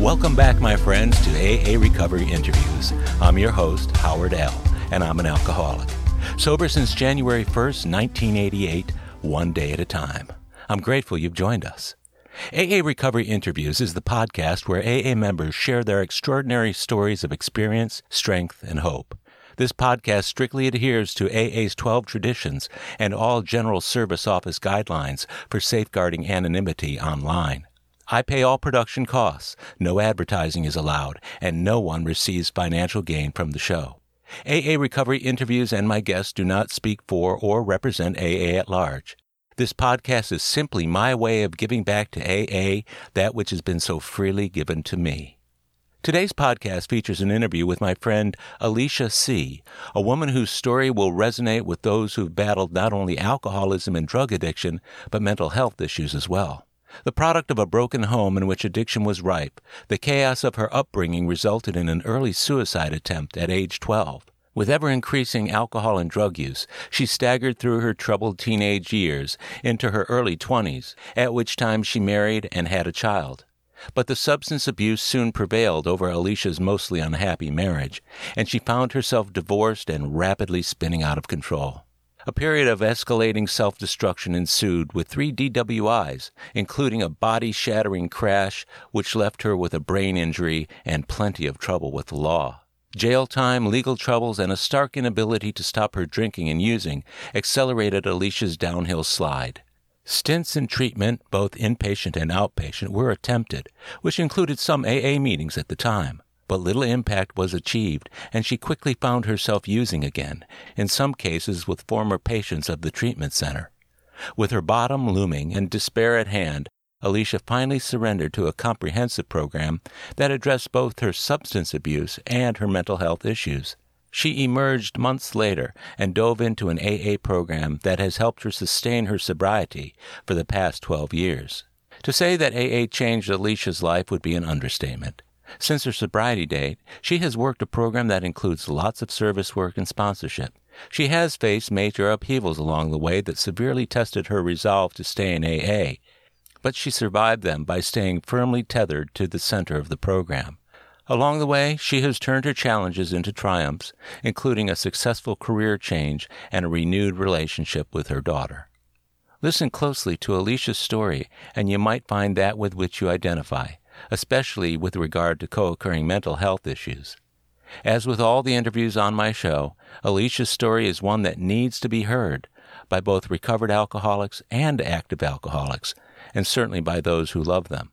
Welcome back, my friends, to AA Recovery Interviews. I'm your host, Howard L., and I'm an alcoholic. Sober since January 1st, 1988, one day at a time. I'm grateful you've joined us. AA Recovery Interviews is the podcast where AA members share their extraordinary stories of experience, strength, and hope. This podcast strictly adheres to AA's 12 traditions and all General Service Office guidelines for safeguarding anonymity online. I pay all production costs, no advertising is allowed, and no one receives financial gain from the show. AA Recovery interviews and my guests do not speak for or represent AA at large. This podcast is simply my way of giving back to AA that which has been so freely given to me. Today's podcast features an interview with my friend Alicia C., a woman whose story will resonate with those who've battled not only alcoholism and drug addiction, but mental health issues as well. The product of a broken home in which addiction was ripe, the chaos of her upbringing resulted in an early suicide attempt at age 12. With ever increasing alcohol and drug use, she staggered through her troubled teenage years into her early 20s, at which time she married and had a child. But the substance abuse soon prevailed over Alicia's mostly unhappy marriage, and she found herself divorced and rapidly spinning out of control. A period of escalating self destruction ensued with three DWIs, including a body shattering crash which left her with a brain injury and plenty of trouble with the law. Jail time, legal troubles, and a stark inability to stop her drinking and using accelerated Alicia's downhill slide. Stints in treatment, both inpatient and outpatient, were attempted, which included some AA meetings at the time but little impact was achieved, and she quickly found herself using again, in some cases with former patients of the treatment center. With her bottom looming and despair at hand, Alicia finally surrendered to a comprehensive program that addressed both her substance abuse and her mental health issues. She emerged months later and dove into an AA program that has helped her sustain her sobriety for the past 12 years. To say that AA changed Alicia's life would be an understatement. Since her sobriety date, she has worked a program that includes lots of service work and sponsorship. She has faced major upheavals along the way that severely tested her resolve to stay in AA, but she survived them by staying firmly tethered to the center of the program. Along the way, she has turned her challenges into triumphs, including a successful career change and a renewed relationship with her daughter. Listen closely to Alicia's story, and you might find that with which you identify especially with regard to co occurring mental health issues. As with all the interviews on my show, Alicia's story is one that needs to be heard by both recovered alcoholics and active alcoholics, and certainly by those who love them.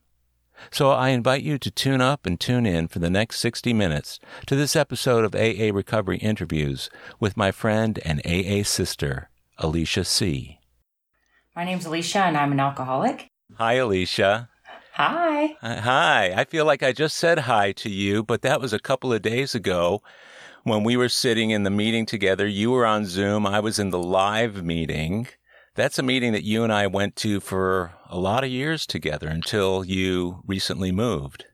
So I invite you to tune up and tune in for the next 60 minutes to this episode of AA Recovery Interviews with my friend and AA sister, Alicia C. My name's Alicia and I'm an alcoholic. Hi, Alicia. Hi. Hi. I feel like I just said hi to you, but that was a couple of days ago when we were sitting in the meeting together. You were on Zoom, I was in the live meeting. That's a meeting that you and I went to for a lot of years together until you recently moved.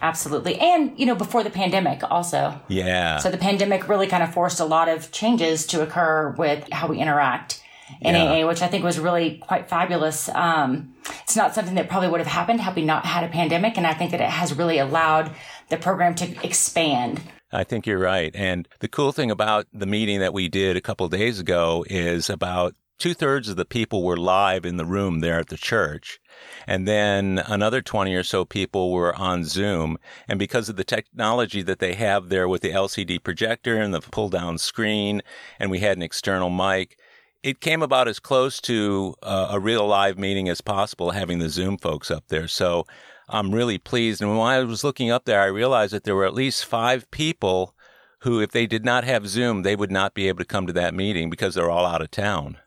Absolutely. And, you know, before the pandemic also. Yeah. So the pandemic really kind of forced a lot of changes to occur with how we interact in yeah. AA, which I think was really quite fabulous. Um, it's not something that probably would have happened had we not had a pandemic. And I think that it has really allowed the program to expand. I think you're right. And the cool thing about the meeting that we did a couple days ago is about two thirds of the people were live in the room there at the church. And then another 20 or so people were on Zoom. And because of the technology that they have there with the LCD projector and the pull down screen, and we had an external mic, it came about as close to uh, a real live meeting as possible, having the Zoom folks up there. So I'm really pleased. And when I was looking up there, I realized that there were at least five people who, if they did not have Zoom, they would not be able to come to that meeting because they're all out of town.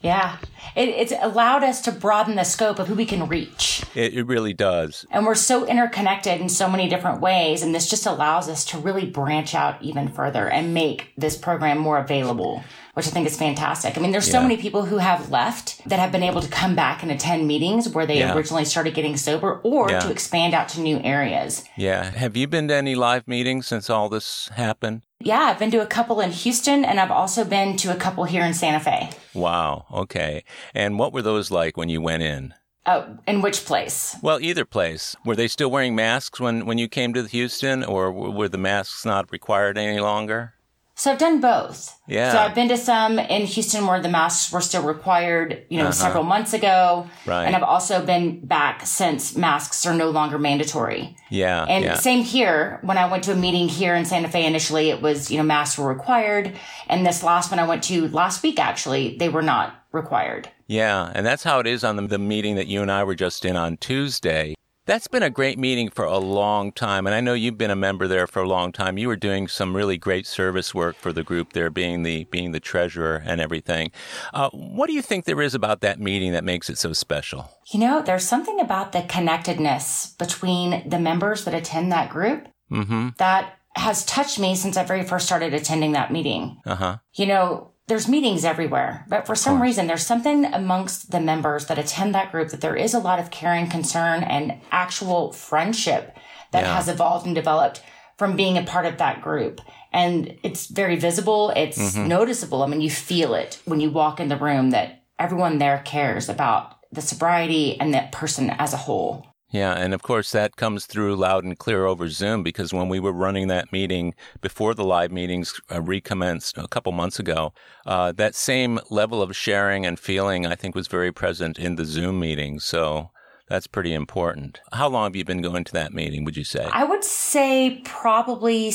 Yeah, it, it's allowed us to broaden the scope of who we can reach. It, it, really does. And we're so interconnected in so many different ways. And this just allows us to really branch out even further and make this program more available which I think is fantastic. I mean, there's yeah. so many people who have left that have been able to come back and attend meetings where they yeah. originally started getting sober or yeah. to expand out to new areas. Yeah. Have you been to any live meetings since all this happened? Yeah, I've been to a couple in Houston and I've also been to a couple here in Santa Fe. Wow. Okay. And what were those like when you went in? Uh, in which place? Well, either place. Were they still wearing masks when, when you came to Houston, or were the masks not required any longer? So I've done both. Yeah. So I've been to some in Houston where the masks were still required, you know, Uh-huh. several months ago. Right. And I've also been back since masks are no longer mandatory. Yeah. And yeah. same here. When I went to a meeting here in Santa Fe initially, it was, you know, masks were required. And this last one I went to last week, actually, they were not required. Yeah, and that's how it is on the, the meeting that you and I were just in on Tuesday. That's been a great meeting for a long time, and I know you've been a member there for a long time. You were doing some really great service work for the group there, being the being the treasurer and everything. Uh, what do you think there is about that meeting that makes it so special? You know, there's something about the connectedness between the members that attend that group Mm-hmm. that has touched me since I very first started attending that meeting. Uh huh. You know, there's meetings everywhere, but for some reason, there's something amongst the members that attend that group that there is a lot of caring, concern, and actual friendship that Yeah. has evolved and developed from being a part of that group. And it's very visible, it's Mm-hmm. noticeable. I mean, you feel it when you walk in the room that everyone there cares about the sobriety and that person as a whole. Yeah, and of course that comes through loud and clear over Zoom because when we were running that meeting before the live meetings uh, recommenced a couple months ago, uh, that same level of sharing and feeling I think was very present in the Zoom meeting. So that's pretty important. How long have you been going to that meeting? Would you say? I would say probably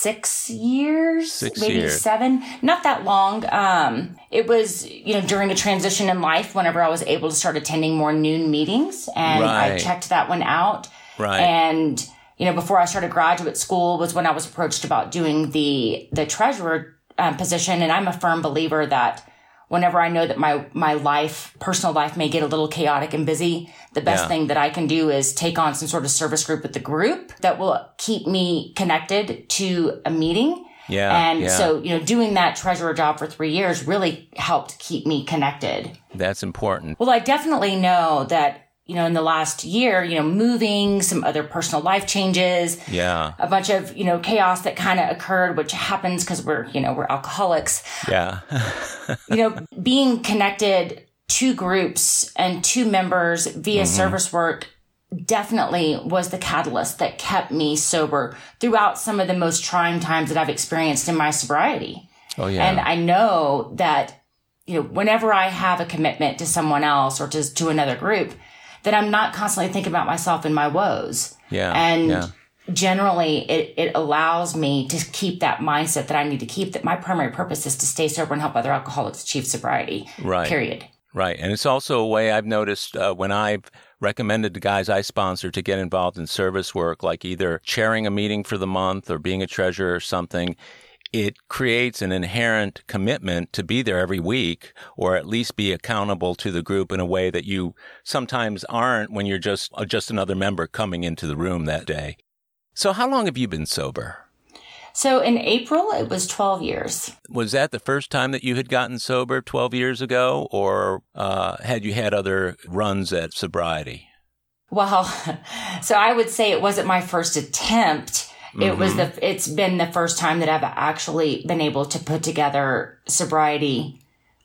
six years, Six maybe years. seven. Not that long. Um, it was, you know, during a transition in life whenever I was able to start attending more noon meetings and I checked that one out. Right. And, you know, before I started graduate school was when I was approached about doing the, the treasurer um, position. And I'm a firm believer that whenever I know that my, my life, personal life may get a little chaotic and busy, the best Yeah. thing that I can do is take on some sort of service group with the group that will keep me connected to a meeting. Yeah, And yeah. so, you know, doing that treasurer job for three years really helped keep me connected. that's important. Well, I definitely know that, you know, in the last year, you know, moving, some other personal life changes, Yeah. a bunch of, you know, chaos that kind of occurred, which happens because we're, you know, we're alcoholics. Yeah. You know, being connected to groups and to members via mm-hmm. service work definitely was the catalyst that kept me sober throughout some of the most trying times that I've experienced in my sobriety. oh yeah. And I know that, you know, whenever I have a commitment to someone else or to, to another group, that I'm not constantly thinking about myself and my woes. yeah. And yeah. generally it, it allows me to keep that mindset that I need to keep that my primary purpose is to stay sober and help other alcoholics achieve sobriety. Right. Period. Right. And it's also a way I've noticed uh, when I've recommended to guys I sponsor to get involved in service work, like either chairing a meeting for the month or being a treasurer or something, it creates an inherent commitment to be there every week or at least be accountable to the group in a way that you sometimes aren't when you're just uh, just another member coming into the room that day. So how long have you been sober? So in April, it was 12 years. Was that the first time that you had gotten sober 12 years ago, or uh, had you had other runs at sobriety? Well, so I would say it wasn't my first attempt. It was the, mm-hmm. it's been the first time that I've actually been able to put together sobriety.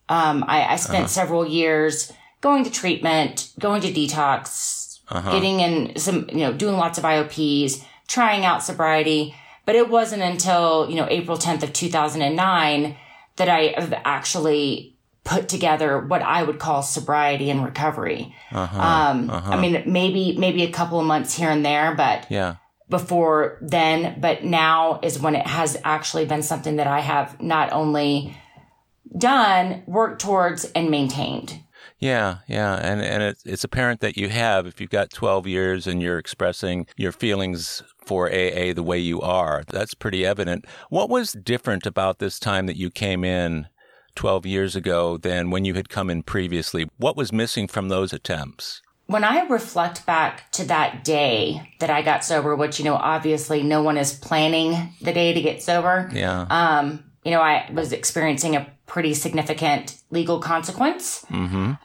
Um, I, I spent uh-huh. several years going to treatment, going to detox, uh-huh. getting in some, you know, doing lots of IOPs, trying out sobriety. But it wasn't until, you know, April 10th of 2009 that I have actually put together what I would call sobriety and recovery. Uh-huh. Um, I mean, maybe, maybe a couple of months here and there, but Yeah. Before then, but now is when it has actually been something that I have not only done, worked towards, and maintained. Yeah, yeah, and and it's it's apparent that you have if you've got 12 years and you're expressing your feelings for AA the way you are. That's pretty evident. What was different about this time that you came in 12 years ago than when you had come in previously? What was missing from those attempts? When I reflect back to that day that I got sober, which, you know, obviously no one is planning the day to get sober. Yeah. Um, you know, I was experiencing a pretty significant legal consequence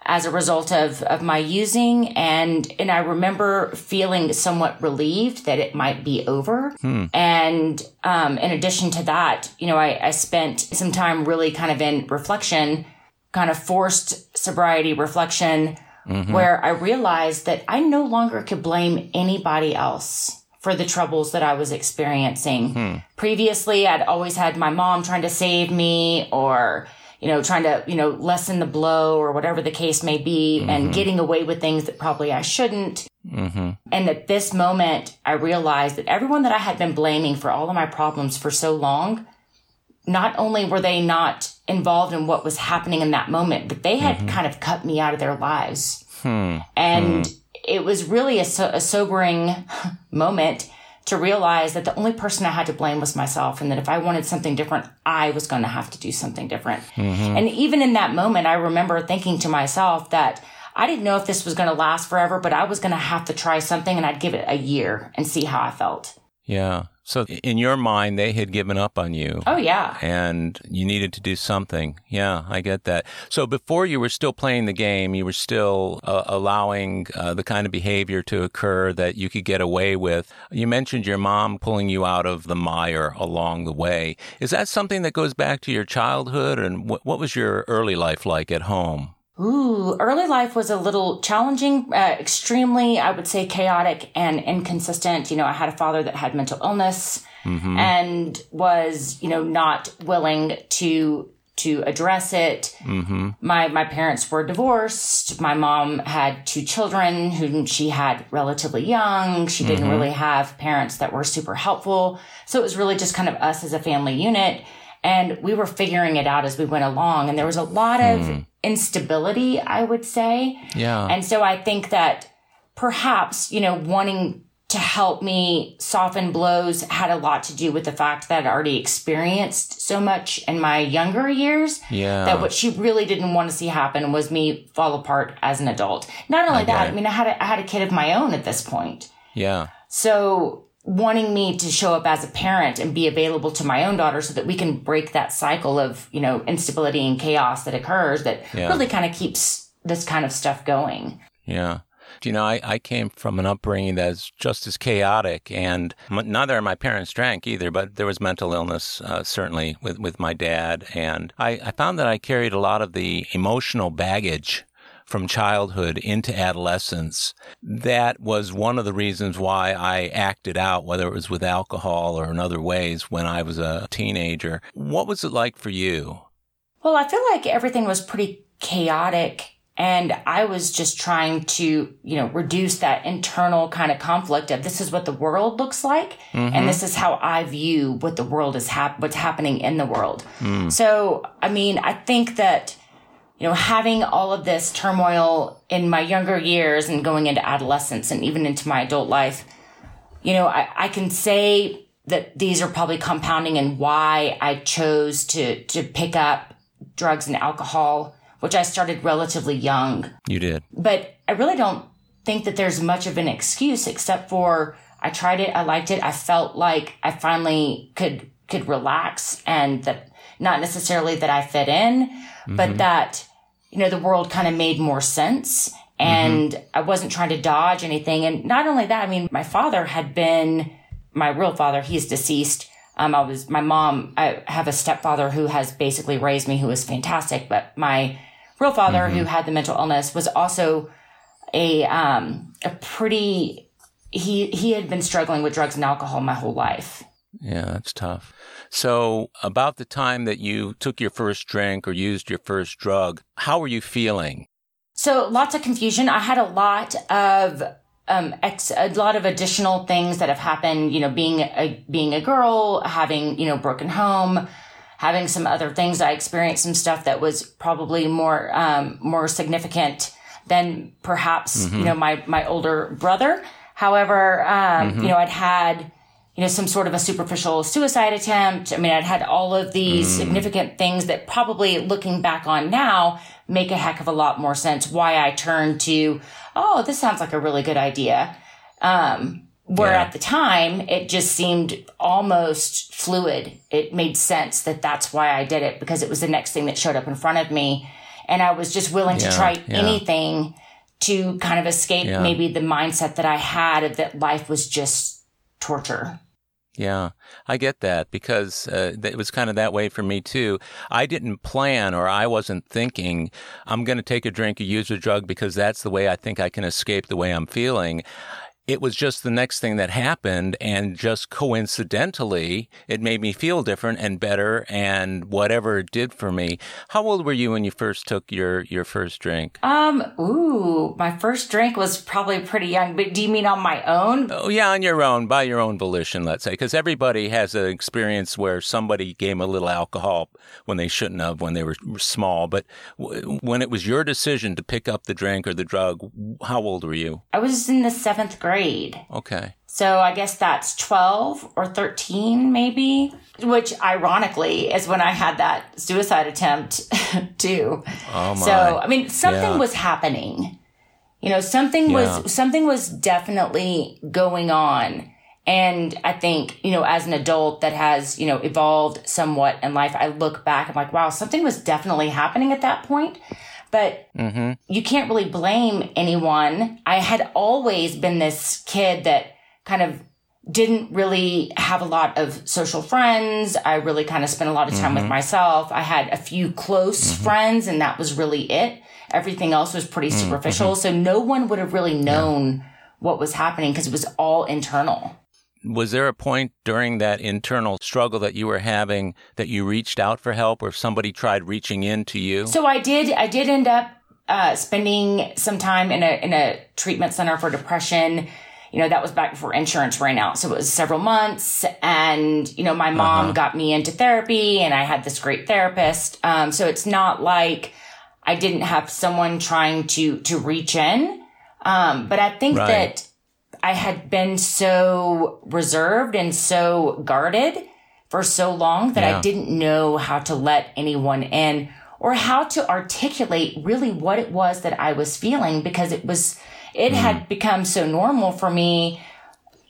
as a result of, of my using. And, and I remember feeling somewhat relieved that it might be over. And, um, in addition to that, you know, I, I spent some time really kind of in reflection, kind of forced sobriety reflection mm-hmm. where I realized that I no longer could blame anybody else for the troubles that I was experiencing. Hmm. Previously, I'd always had my mom trying to save me or, you know, trying to, you know, lessen the blow or whatever the case may be mm-hmm. and getting away with things that probably I shouldn't. Mm-hmm. And at this moment, I realized that everyone that I had been blaming for all of my problems for so long, not only were they not involved in what was happening in that moment, but they had mm-hmm. kind of cut me out of their lives. Hmm. And hmm. it was really a, so- a sobering moment to realize that the only person I had to blame was myself and that if I wanted something different, I was going to have to do something different. Mm-hmm. And even in that moment, I remember thinking to myself that I didn't know if this was going to last forever, but I was going to have to try something and I'd give it a year and see how I felt. Yeah. So in your mind, they had given up on you. Oh, yeah. And you needed to do something. Yeah, I get that. So before you were still playing the game, you were still uh, allowing uh, the kind of behavior to occur that you could get away with. You mentioned your mom pulling you out of the mire along the way. Is that something that goes back to your childhood? And what, what was your early life like at home? Ooh, early life was a little challenging, uh, extremely, I would say, chaotic and inconsistent. You know, I had a father that had mental illness mm-hmm. and was, you know, not willing to to address it. Mm-hmm. My my parents were divorced. My mom had two children whom she had relatively young. She didn't mm-hmm. really have parents that were super helpful. So it was really just kind of us as a family unit. And we were figuring it out as we went along. And there was a lot of mm. instability, I would say. Yeah. And so I think that perhaps, you know, wanting to help me soften blows had a lot to do with the fact that I'd already experienced so much in my younger years. Yeah. That what she really didn't want to see happen was me fall apart as an adult. Not only that, I mean, I had a, I had a kid of my own at this point. Yeah. So wanting me to show up as a parent and be available to my own daughter so that we can break that cycle of, you know, instability and chaos that occurs that yeah. really kind of keeps this kind of stuff going. Yeah. You know, I, I came from an upbringing that's just as chaotic, and neither of my parents drank either, but there was mental illness, uh, certainly, with, with my dad. And I, I found that I carried a lot of the emotional baggage from childhood into adolescence. That was one of the reasons why I acted out, whether it was with alcohol or in other ways when I was a teenager. What was it like for you? Well, I feel like everything was pretty chaotic and I was just trying to, you know, reduce that internal kind of conflict of this is what the world looks like. Mm-hmm. And this is how I view what the world is hap- what's happening in the world. Mm. So, I mean, I think that you know, having all of this turmoil in my younger years and going into adolescence and even into my adult life, you know, I, I can say that these are probably compounding and why I chose to, to pick up drugs and alcohol, which I started relatively young. You did. But I really don't think that there's much of an excuse except for I tried it, I liked it, I felt like I finally could could relax and that not necessarily that I fit in, mm-hmm. but that you know, the world kind of made more sense and mm-hmm. I wasn't trying to dodge anything. And not only that, I mean, my father had been my real father. He's deceased. Um, I was, my mom, I have a stepfather who has basically raised me, who was fantastic, but my real father mm-hmm. who had the mental illness was also a, um, a pretty, he, he had been struggling with drugs and alcohol my whole life. Yeah, that's tough. So, about the time that you took your first drink or used your first drug, how were you feeling? So, lots of confusion. I had a lot of um, ex- a lot of additional things that have happened. You know, being a being a girl, having you know broken home, having some other things. I experienced some stuff that was probably more um, more significant than perhaps mm-hmm. you know my my older brother. However, um, mm-hmm. you know, I'd had you know, some sort of a superficial suicide attempt. I mean, I'd had all of these mm. significant things that probably looking back on now make a heck of a lot more sense why I turned to, oh, this sounds like a really good idea. Um, where yeah. at the time it just seemed almost fluid. It made sense that that's why I did it because it was the next thing that showed up in front of me. And I was just willing yeah, to try yeah. anything to kind of escape maybe the mindset that I had of that life was just torture. Yeah, I get that because uh, it was kind of that way for me too. I didn't plan or I wasn't thinking I'm going to take a drink or use a drug because that's the way I think I can escape the way I'm feeling it was just the next thing that happened and just coincidentally it made me feel different and better and whatever it did for me. How old were you when you first took your your first drink? Um ooh my first drink was probably pretty young but do you mean on my own? Oh yeah on your own by your own volition let's say because everybody has an experience where somebody gave them a little alcohol when they shouldn't have when they were small but w- when it was your decision to pick up the drink or the drug how old were you? I was in the seventh grade grade. Okay. So I guess that's 12 or 13, maybe, which ironically is when I had that suicide attempt too. Oh my. So, I mean, something yeah. was happening. You know, something yeah. was, something was definitely going on. And I think, you know, as an adult that has, you know, evolved somewhat in life, I look back, I'm like, wow, something was definitely happening at that point. But mm-hmm. you can't really blame anyone. I had always been this kid that kind of didn't really have a lot of social friends. I really kind of spent a lot of time mm-hmm. with myself. I had a few close mm-hmm. friends and that was really it. Everything else was pretty mm-hmm. superficial. So no one would have really known yeah. what was happening because it was all internal. Was there a point during that internal struggle that you were having that you reached out for help or if somebody tried reaching in to you? So I did, I did end up uh, spending some time in a, in a treatment center for depression. You know, that was back before insurance ran out. So it was several months. And, you know, my mom uh-huh. got me into therapy and I had this great therapist. Um, so it's not like I didn't have someone trying to, to reach in. Um, but I think right. that I had been so reserved and so guarded for so long that yeah. I didn't know how to let anyone in or how to articulate really what it was that I was feeling because it was, it mm. had mm-hmm. become so normal for me,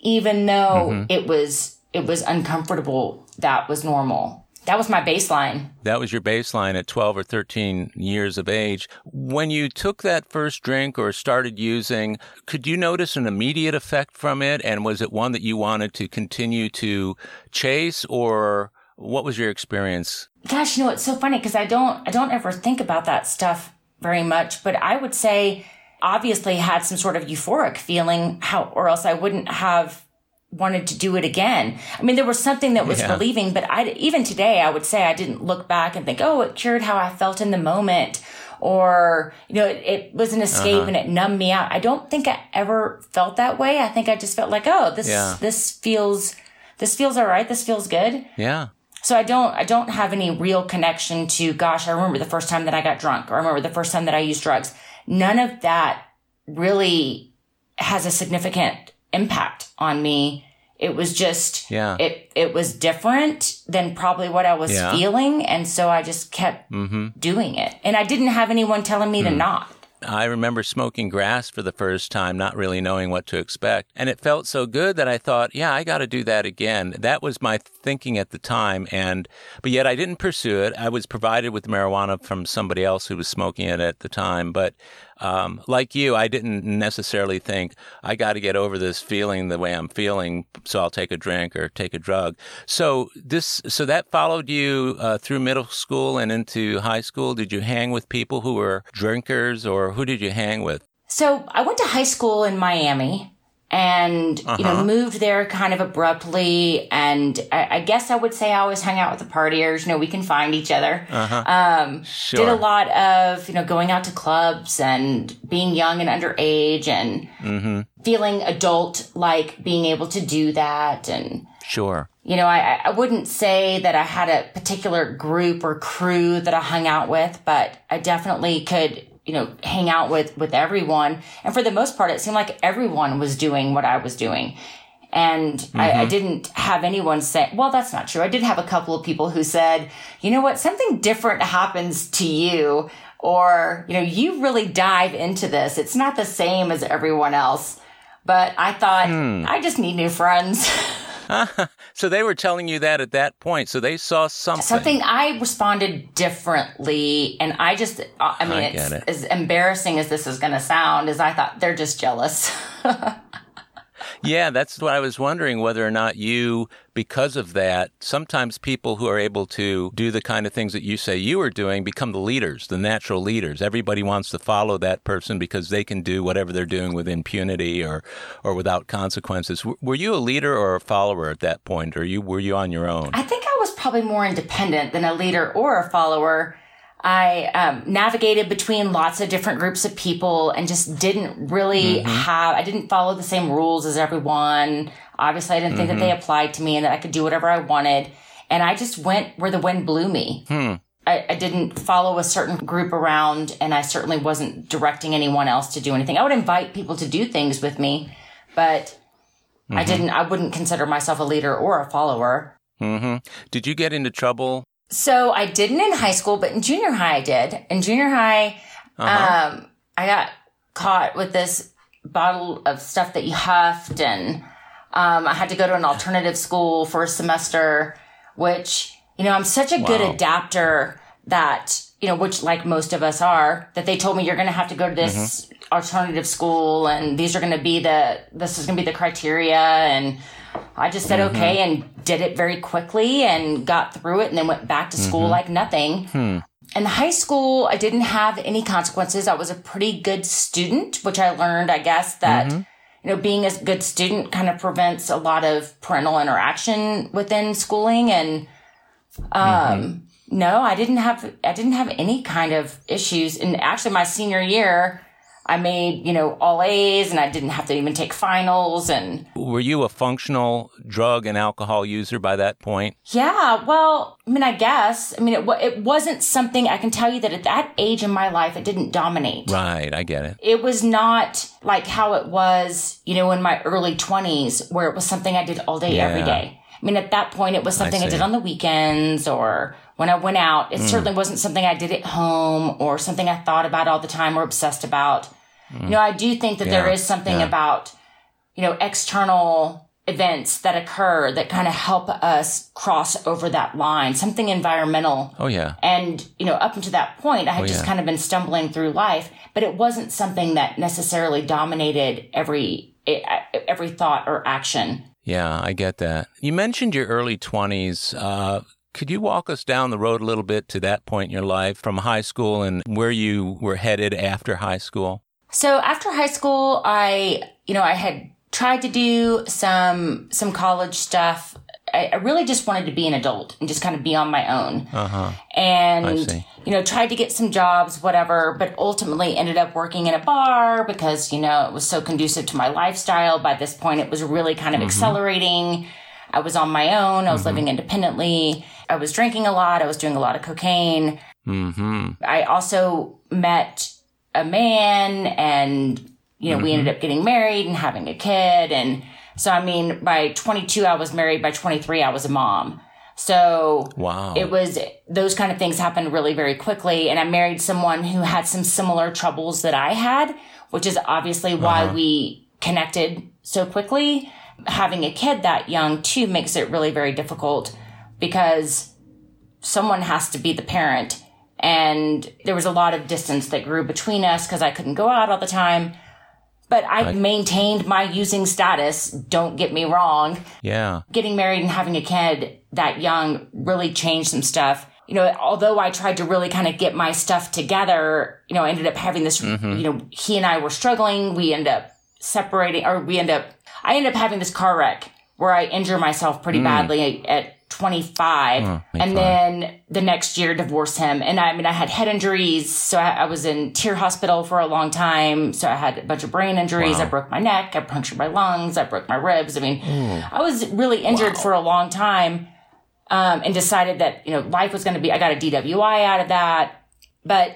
even though mm-hmm. it was, it was uncomfortable. That was normal. That was my baseline. That was your baseline at 12 or 13 years of age. When you took that first drink or started using, could you notice an immediate effect from it? And was it one that you wanted to continue to chase or what was your experience? Gosh, you know, it's so funny because I don't, I don't ever think about that stuff very much, but I would say obviously had some sort of euphoric feeling how, or else I wouldn't have wanted to do it again. I mean, there was something that was yeah. relieving, but I, even today, I would say I didn't look back and think, oh, it cured how I felt in the moment. Or, you know, it, it was an escape uh-huh. and it numbed me out. I don't think I ever felt that way. I think I just felt like, oh, this, yeah. this feels, this feels all right. This feels good. Yeah. So I don't, I don't have any real connection to, gosh, I remember the first time that I got drunk or I remember the first time that I used drugs. None of that really has a significant impact on me. It was just, yeah. it, it was different than probably what I was yeah. feeling. And so I just kept mm-hmm. doing it. And I didn't have anyone telling me mm. to hmm. not. I remember smoking grass for the first time, not really knowing what to expect. And it felt so good that I thought, yeah, I got to do that again. That was my thinking at the time. And, but yet I didn't pursue it. I was provided with marijuana from somebody else who was smoking it at the time. But um, like you, I didn't necessarily think I got to get over this feeling the way I'm feeling, so I'll take a drink or take a drug. So this, so that followed you uh, through middle school and into high school. Did you hang with people who were drinkers, or who did you hang with? So I went to high school in Miami and uh-huh. you know uh-huh. moved there kind of abruptly and I, I, guess i would say i always hung out with the partiers you know we can find each other uh-huh. um, sure. did a lot of you know going out to clubs and being young and underage and mm-hmm. feeling adult like being able to do that and sure you know I, I wouldn't say that i had a particular group or crew that i hung out with but i definitely could you know, hang out with, with everyone. And for the most part, it seemed like everyone was doing what I was doing. And mm-hmm. I, I, mm-hmm. didn't have anyone say, well, that's not true. I did have a couple of people who said, you know what, something different happens to you, or, you know, you really dive into this. It's not the same as everyone else. But I thought, hmm. I just need new friends. so they were telling you that at that point. So they saw something. Something I responded differently. And I just, uh, I mean, I it's it. as embarrassing as this is going to sound, is I thought they're just jealous. Yeah, that's what I was wondering whether or not you, because of that, sometimes people who are able to do the kind of things that you say you are doing become the leaders, the natural leaders. Everybody wants to follow that person because they can do whatever they're doing with impunity or, or without consequences. Were you a leader or a follower at that point, or you were you on your own? I think I was probably more independent than a leader or a follower. I um, navigated between lots of different groups of people and just didn't really mm-hmm. have, I didn't follow the same rules as everyone. Obviously, I didn't think mm-hmm. that they mm-hmm. applied to me and that I could do whatever I wanted. And I just went where the wind blew me. Hmm. I, I, didn't follow a certain group around and I certainly wasn't directing anyone else to do anything. I would invite people to do things with me, but mm-hmm. I didn't, I wouldn't consider myself a leader or a follower. Mm-hmm. Did you get into trouble so I didn't in high school, but in junior high I did. In junior high, uh-huh. um, I got caught with this bottle of stuff that you huffed and, um, I had to go to an alternative school for a semester, which, you know, I'm such a wow. good adapter that, you know, which like most of us are, that they told me you're going to have to go to this mm-hmm. alternative school and these are going to be the, this is going to be the criteria and, I just said mm-hmm. okay and did it very quickly and got through it and then went back to school mm-hmm. like nothing. Hmm. In high school, I didn't have any consequences. I was a pretty good student, which I learned, I guess, that, mm-hmm. you know, being a good student kind of prevents a lot of parental interaction within schooling. And, um, mm-hmm. no, I didn't have, I didn't have any kind of issues. And actually my senior year, I made, you know, all A's and I didn't have to even take finals and Were you a functional drug and alcohol user by that point? Yeah, well, I mean, I guess. I mean, it, it wasn't something I can tell you that at that age in my life it didn't dominate. Right, I get it. It was not like how it was, you know, in my early 20s where it was something I did all day yeah. every day. I mean, at that point, it was something I, I, did on the weekends or when I went out. It mm. certainly wasn't something I did at home or something I thought about all the time or obsessed about. Mm. You know, I do think that yeah. there is something yeah. about, you know, external events that occur that kind of help us cross over that line, something environmental. Oh, yeah. And, you know, up until that point, I had oh, just yeah. kind of been stumbling through life, but it wasn't something that necessarily dominated every, every thought or action. Yeah, I get that. You mentioned your early 20s. Uh, could you walk us down the road a little bit to that point in your life from high school and where you were headed after high school? So after high school, I, you know, I had tried to do some, some college stuff. I, I really just wanted to be an adult and just kind of be on my own. Uh-huh. And, you know, tried to get some jobs, whatever, but ultimately ended up working in a bar because, you know, it was so conducive to my lifestyle. By this point, it was really kind of mm-hmm. accelerating. I was on my own. I was mm-hmm. living independently. I was drinking a lot. I was doing a lot of cocaine. Mm-hmm. I also met a man and, you know, mm-hmm. we ended up getting married and having a kid. And so, I mean, by 22, I was married. By 23, I was a mom. So wow. it was those kind of things happened really very quickly. And I married someone who had some similar troubles that I had, which is obviously why uh-huh. we connected so quickly. Having a kid that young too makes it really very difficult because someone has to be the parent and there was a lot of distance that grew between us because I couldn't go out all the time. But I maintained my using status. Don't get me wrong. Yeah. Getting married and having a kid that young really changed some stuff. You know, although I tried to really kind of get my stuff together, you know, I ended up having this, mm-hmm. you know, he and I were struggling. We end up separating or we end up, I end up having this car wreck where I injure myself pretty mm. badly at 25 oh, and then the next year divorced him and I, mean i had head injuries so I, I, was in TIRR hospital for a long time so i had a bunch of brain injuries wow. i broke my neck i punctured my lungs i broke my ribs i mean Ooh. i was really injured wow. for a long time um, and decided that you know life was going to be i got a dwi out of that but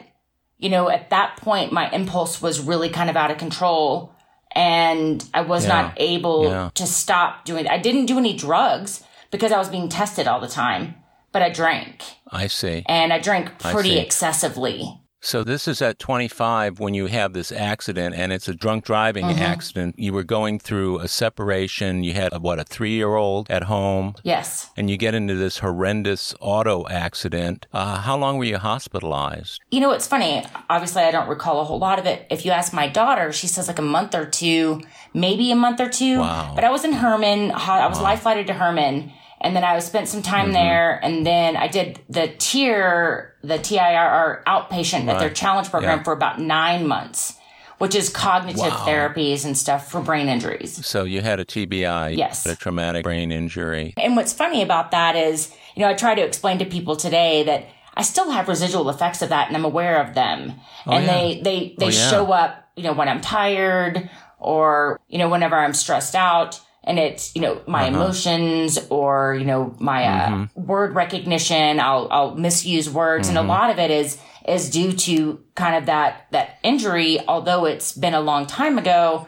you know at that point my impulse was really kind of out of control and i was yeah. not able yeah. to stop doing i didn't do any drugs because I was being tested all the time. But I drank. I see. And I drank pretty I excessively. So this is at 25 when you have this accident and it's a drunk driving mm-hmm. accident. You were going through a separation. You had a, what, a three year old at home? Yes. And you get into this horrendous auto accident. Uh, how long were you hospitalized? You know, it's funny. Obviously, I don't recall a whole lot of it. If you ask my daughter, she says like a month or two, maybe a month or two. Wow. But I was in Hermann. I was wow. life flighted to Hermann and then I spent some time mm-hmm. there, and then I did the TIR, the TIRR outpatient right. at their challenge program yeah. for about nine months, which is cognitive wow. therapies and stuff for brain injuries. So you had a TBI, yes, a traumatic brain injury. And what's funny about that is, you know, I try to explain to people today that I still have residual effects of that, and I'm aware of them, oh, and yeah. they they they oh, yeah. show up, you know, when I'm tired or you know whenever I'm stressed out and it's you know my uh-huh. emotions or you know my uh, mm-hmm. word recognition i'll i'll misuse words mm-hmm. and a mm-hmm. lot of it is is due to kind of that that injury although it's been a long time ago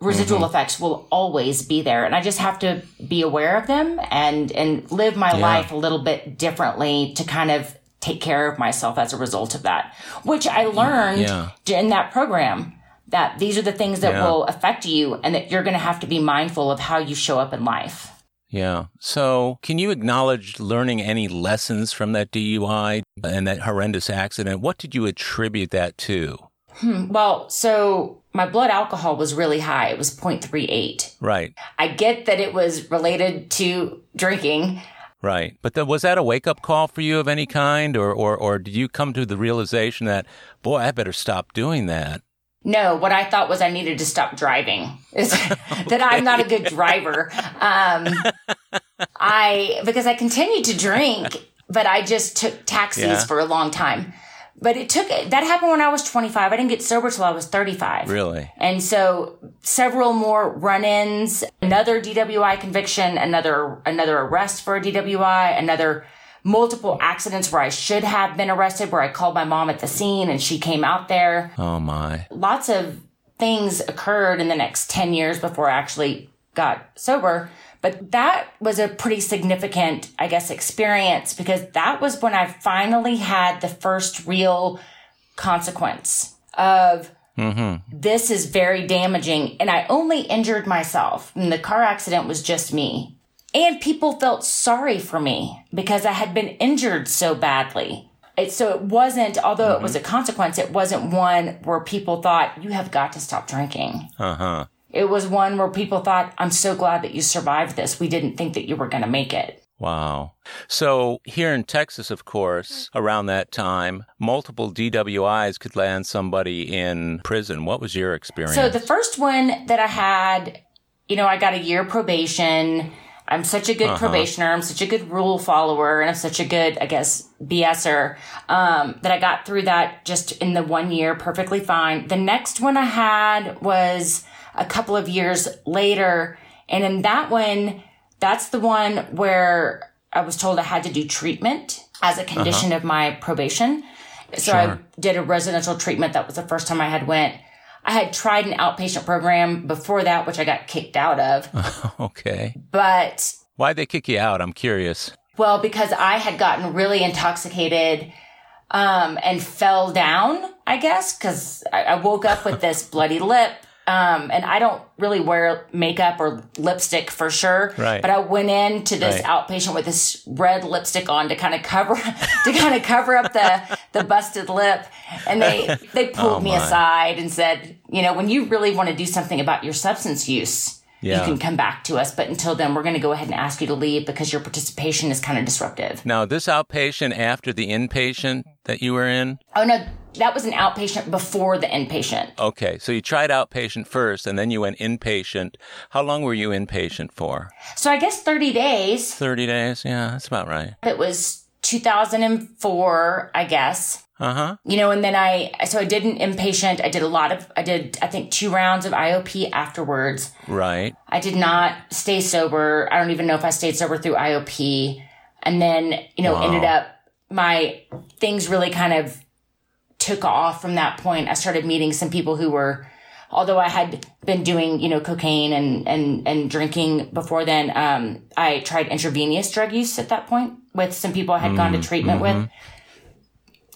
residual mm-hmm. effects will always be there and i just have to be aware of them and and live my yeah. life a little bit differently to kind of take care of myself as a result of that which i learned yeah. in that program that these are the things that yeah. will affect you and that you're going to have to be mindful of how you show up in life. Yeah. So, can you acknowledge learning any lessons from that DUI and that horrendous accident? What did you attribute that to? Hmm. Well, so my blood alcohol was really high. It was 0.38. Right. I get that it was related to drinking. Right. But the, was that a wake up call for you of any kind? Or, or, or did you come to the realization that, boy, I better stop doing that? No, what I thought was I needed to stop driving. Is that I'm not a good driver. Um, I because I continued to drink, but I just took taxis yeah. for a long time. But it took that happened when I was 25. I didn't get sober till I was 35. Really? And so several more run-ins, another DWI conviction, another another arrest for a DWI, another multiple accidents where I should have been arrested, where I called my mom at the scene and she came out there. Oh my. Lots of things occurred in the next 10 years before I actually got sober. But that was a pretty significant, I guess, experience because that was when I finally had the first real consequence of mm-hmm. this is very damaging. And I only injured myself. And the car accident was just me. And people felt sorry for me because I had been injured so badly. It, so it wasn't, although mm-hmm. it was a consequence, it wasn't one where people thought, you have got to stop drinking. Uh huh. It was one where people thought, I'm so glad that you survived this. We didn't think that you were going to make it. Wow. So here in Texas, of course, around that time, multiple DWIs could land somebody in prison. What was your experience? So the first one that I had, you know, I got a year probation. I'm such a good uh-huh. probationer. I'm such a good rule follower, and I'm such a good, I guess, BSer um, that I got through that just in the one year perfectly fine. The next one I had was a couple of years later, and in that one, that's the one where I was told I had to do treatment as a condition uh-huh. of my probation. So sure. I did a residential treatment. That was the first time I had went. I had tried an outpatient program before that, which I got kicked out of. okay. But why'd they kick you out? I'm curious. Well, because I had gotten really intoxicated um, and fell down, I guess, because I, I woke up with this bloody lip um, and I don't really wear makeup or lipstick for sure. Right. But I went into this right. outpatient with this red lipstick on to kind of cover to kind of cover up the the busted lip. And they they pulled oh me aside and said, you know, when you really want to do something about your substance use, yeah. you can come back to us. But until then, we're going to go ahead and ask you to leave because your participation is kind of disruptive. Now, this outpatient after the inpatient that you were in? Oh no, that was an outpatient before the inpatient. Okay, so you tried outpatient first and then you went inpatient. How long were you inpatient for? So I guess 30 days. 30 days, yeah, that's about right. It was 2004, I guess. Uh huh. You know, and then I, so I did an inpatient. I did a lot of, I did, I think, two rounds of IOP afterwards. Right. I did not stay sober. I don't even know if I stayed sober through IOP. And then, you know, wow. ended up, my things really kind of took off from that point. I started meeting some people who were, although I had been doing, you know, cocaine and, and, and drinking before then, um, I tried intravenous drug use at that point with some people I had mm, gone to mm-hmm. treatment mm-hmm. with.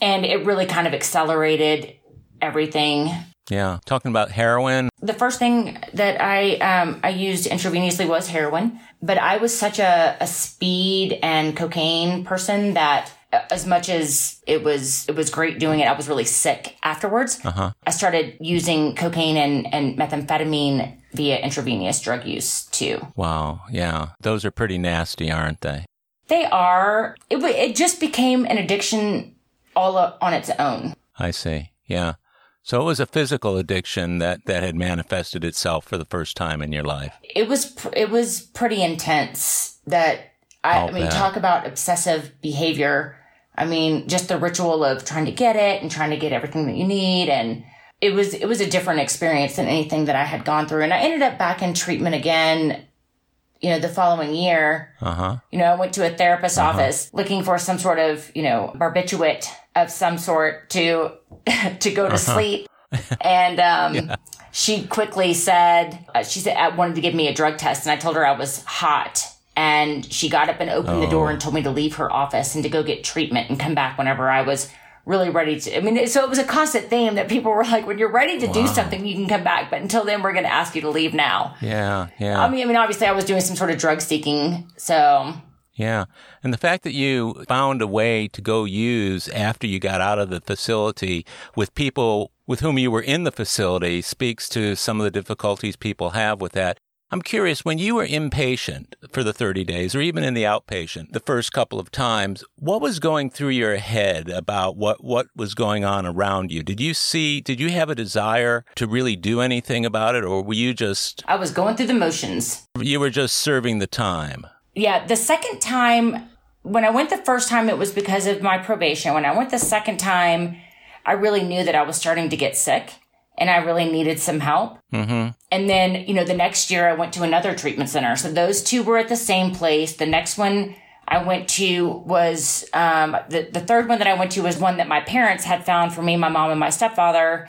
And it really kind of accelerated everything. Yeah. Talking about heroin. The first thing that I um, I used intravenously was heroin, but I was such a, a speed and cocaine person that as much as it was it was great doing it, I was really sick afterwards. Uh-huh. I started using cocaine and, and methamphetamine via intravenous drug use too. Wow. Yeah. Those are pretty nasty, aren't they? They are. It it just became an addiction all on its own. I see. Yeah. So it was a physical addiction that, that had manifested itself for the first time in your life. It was it was pretty intense. That I, I mean, talk about obsessive behavior. I mean, just the ritual of trying to get it and trying to get everything that you need, and it was it was a different experience than anything that I had gone through. And I ended up back in treatment again. You know, the following year, Uh huh. you know, I went to a therapist's office looking for some sort of, you know, barbiturate of some sort to to go to sleep. And um, she quickly said, uh, she said, I wanted to give me a drug test. And I told her I was hot. And she got up and opened the door and told me to leave her office and to go get treatment and come back whenever I was really ready to. I mean, so it was a constant theme that people were like, when you're ready to do something, you can come back. But until then, we're going to ask you to leave now. Yeah. Yeah. I mean, I mean, obviously, I was doing some sort of drug seeking. So Yeah. And the fact that you found a way to go use after you got out of the facility with people with whom you were in the facility speaks to some of the difficulties people have with that. I'm curious, when you were inpatient for the 30 days or even in the outpatient the first couple of times, what was going through your head about what, what was going on around you? Did you see, did you have a desire to really do anything about it or were you just, I was going through the motions. you were just serving the time? Yeah, the second time, when I went the first time, it was because of my probation. When I went the second time, I really knew that I was starting to get sick and I really needed some help. Mm-hmm. And then, you know, the next year I went to another treatment center. So those two were at the same place. The next one I went to was, um, the, the third one that I went to was one that my parents had found for me, my mom and my stepfather,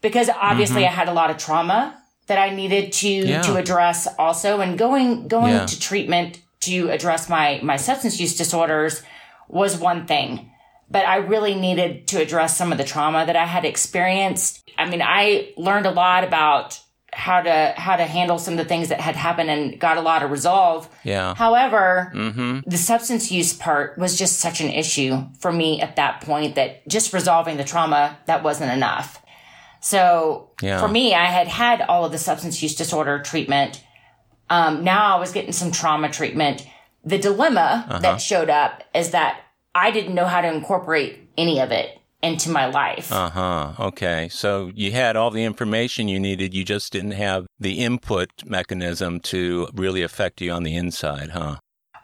because obviously I had a lot of trauma that I needed to, Yeah. to address also. And going, going Yeah. to treatment to address my, my substance use disorders was one thing but I really needed to address some of the trauma that I had experienced. I mean, I learned a lot about how to how to handle some of the things that had happened and got a lot of resolve. Yeah. However, Mm-hmm. the substance use part was just such an issue for me at that point that just resolving the trauma that wasn't enough. So Yeah. for me, I had had all of the substance use disorder treatment. Um, now I was getting some trauma treatment. The dilemma Uh-huh. that showed up is that I didn't know how to incorporate any of it into my life. Uh huh. Okay. So you had all the information you needed. You just didn't have the input mechanism to really affect you on the inside, huh?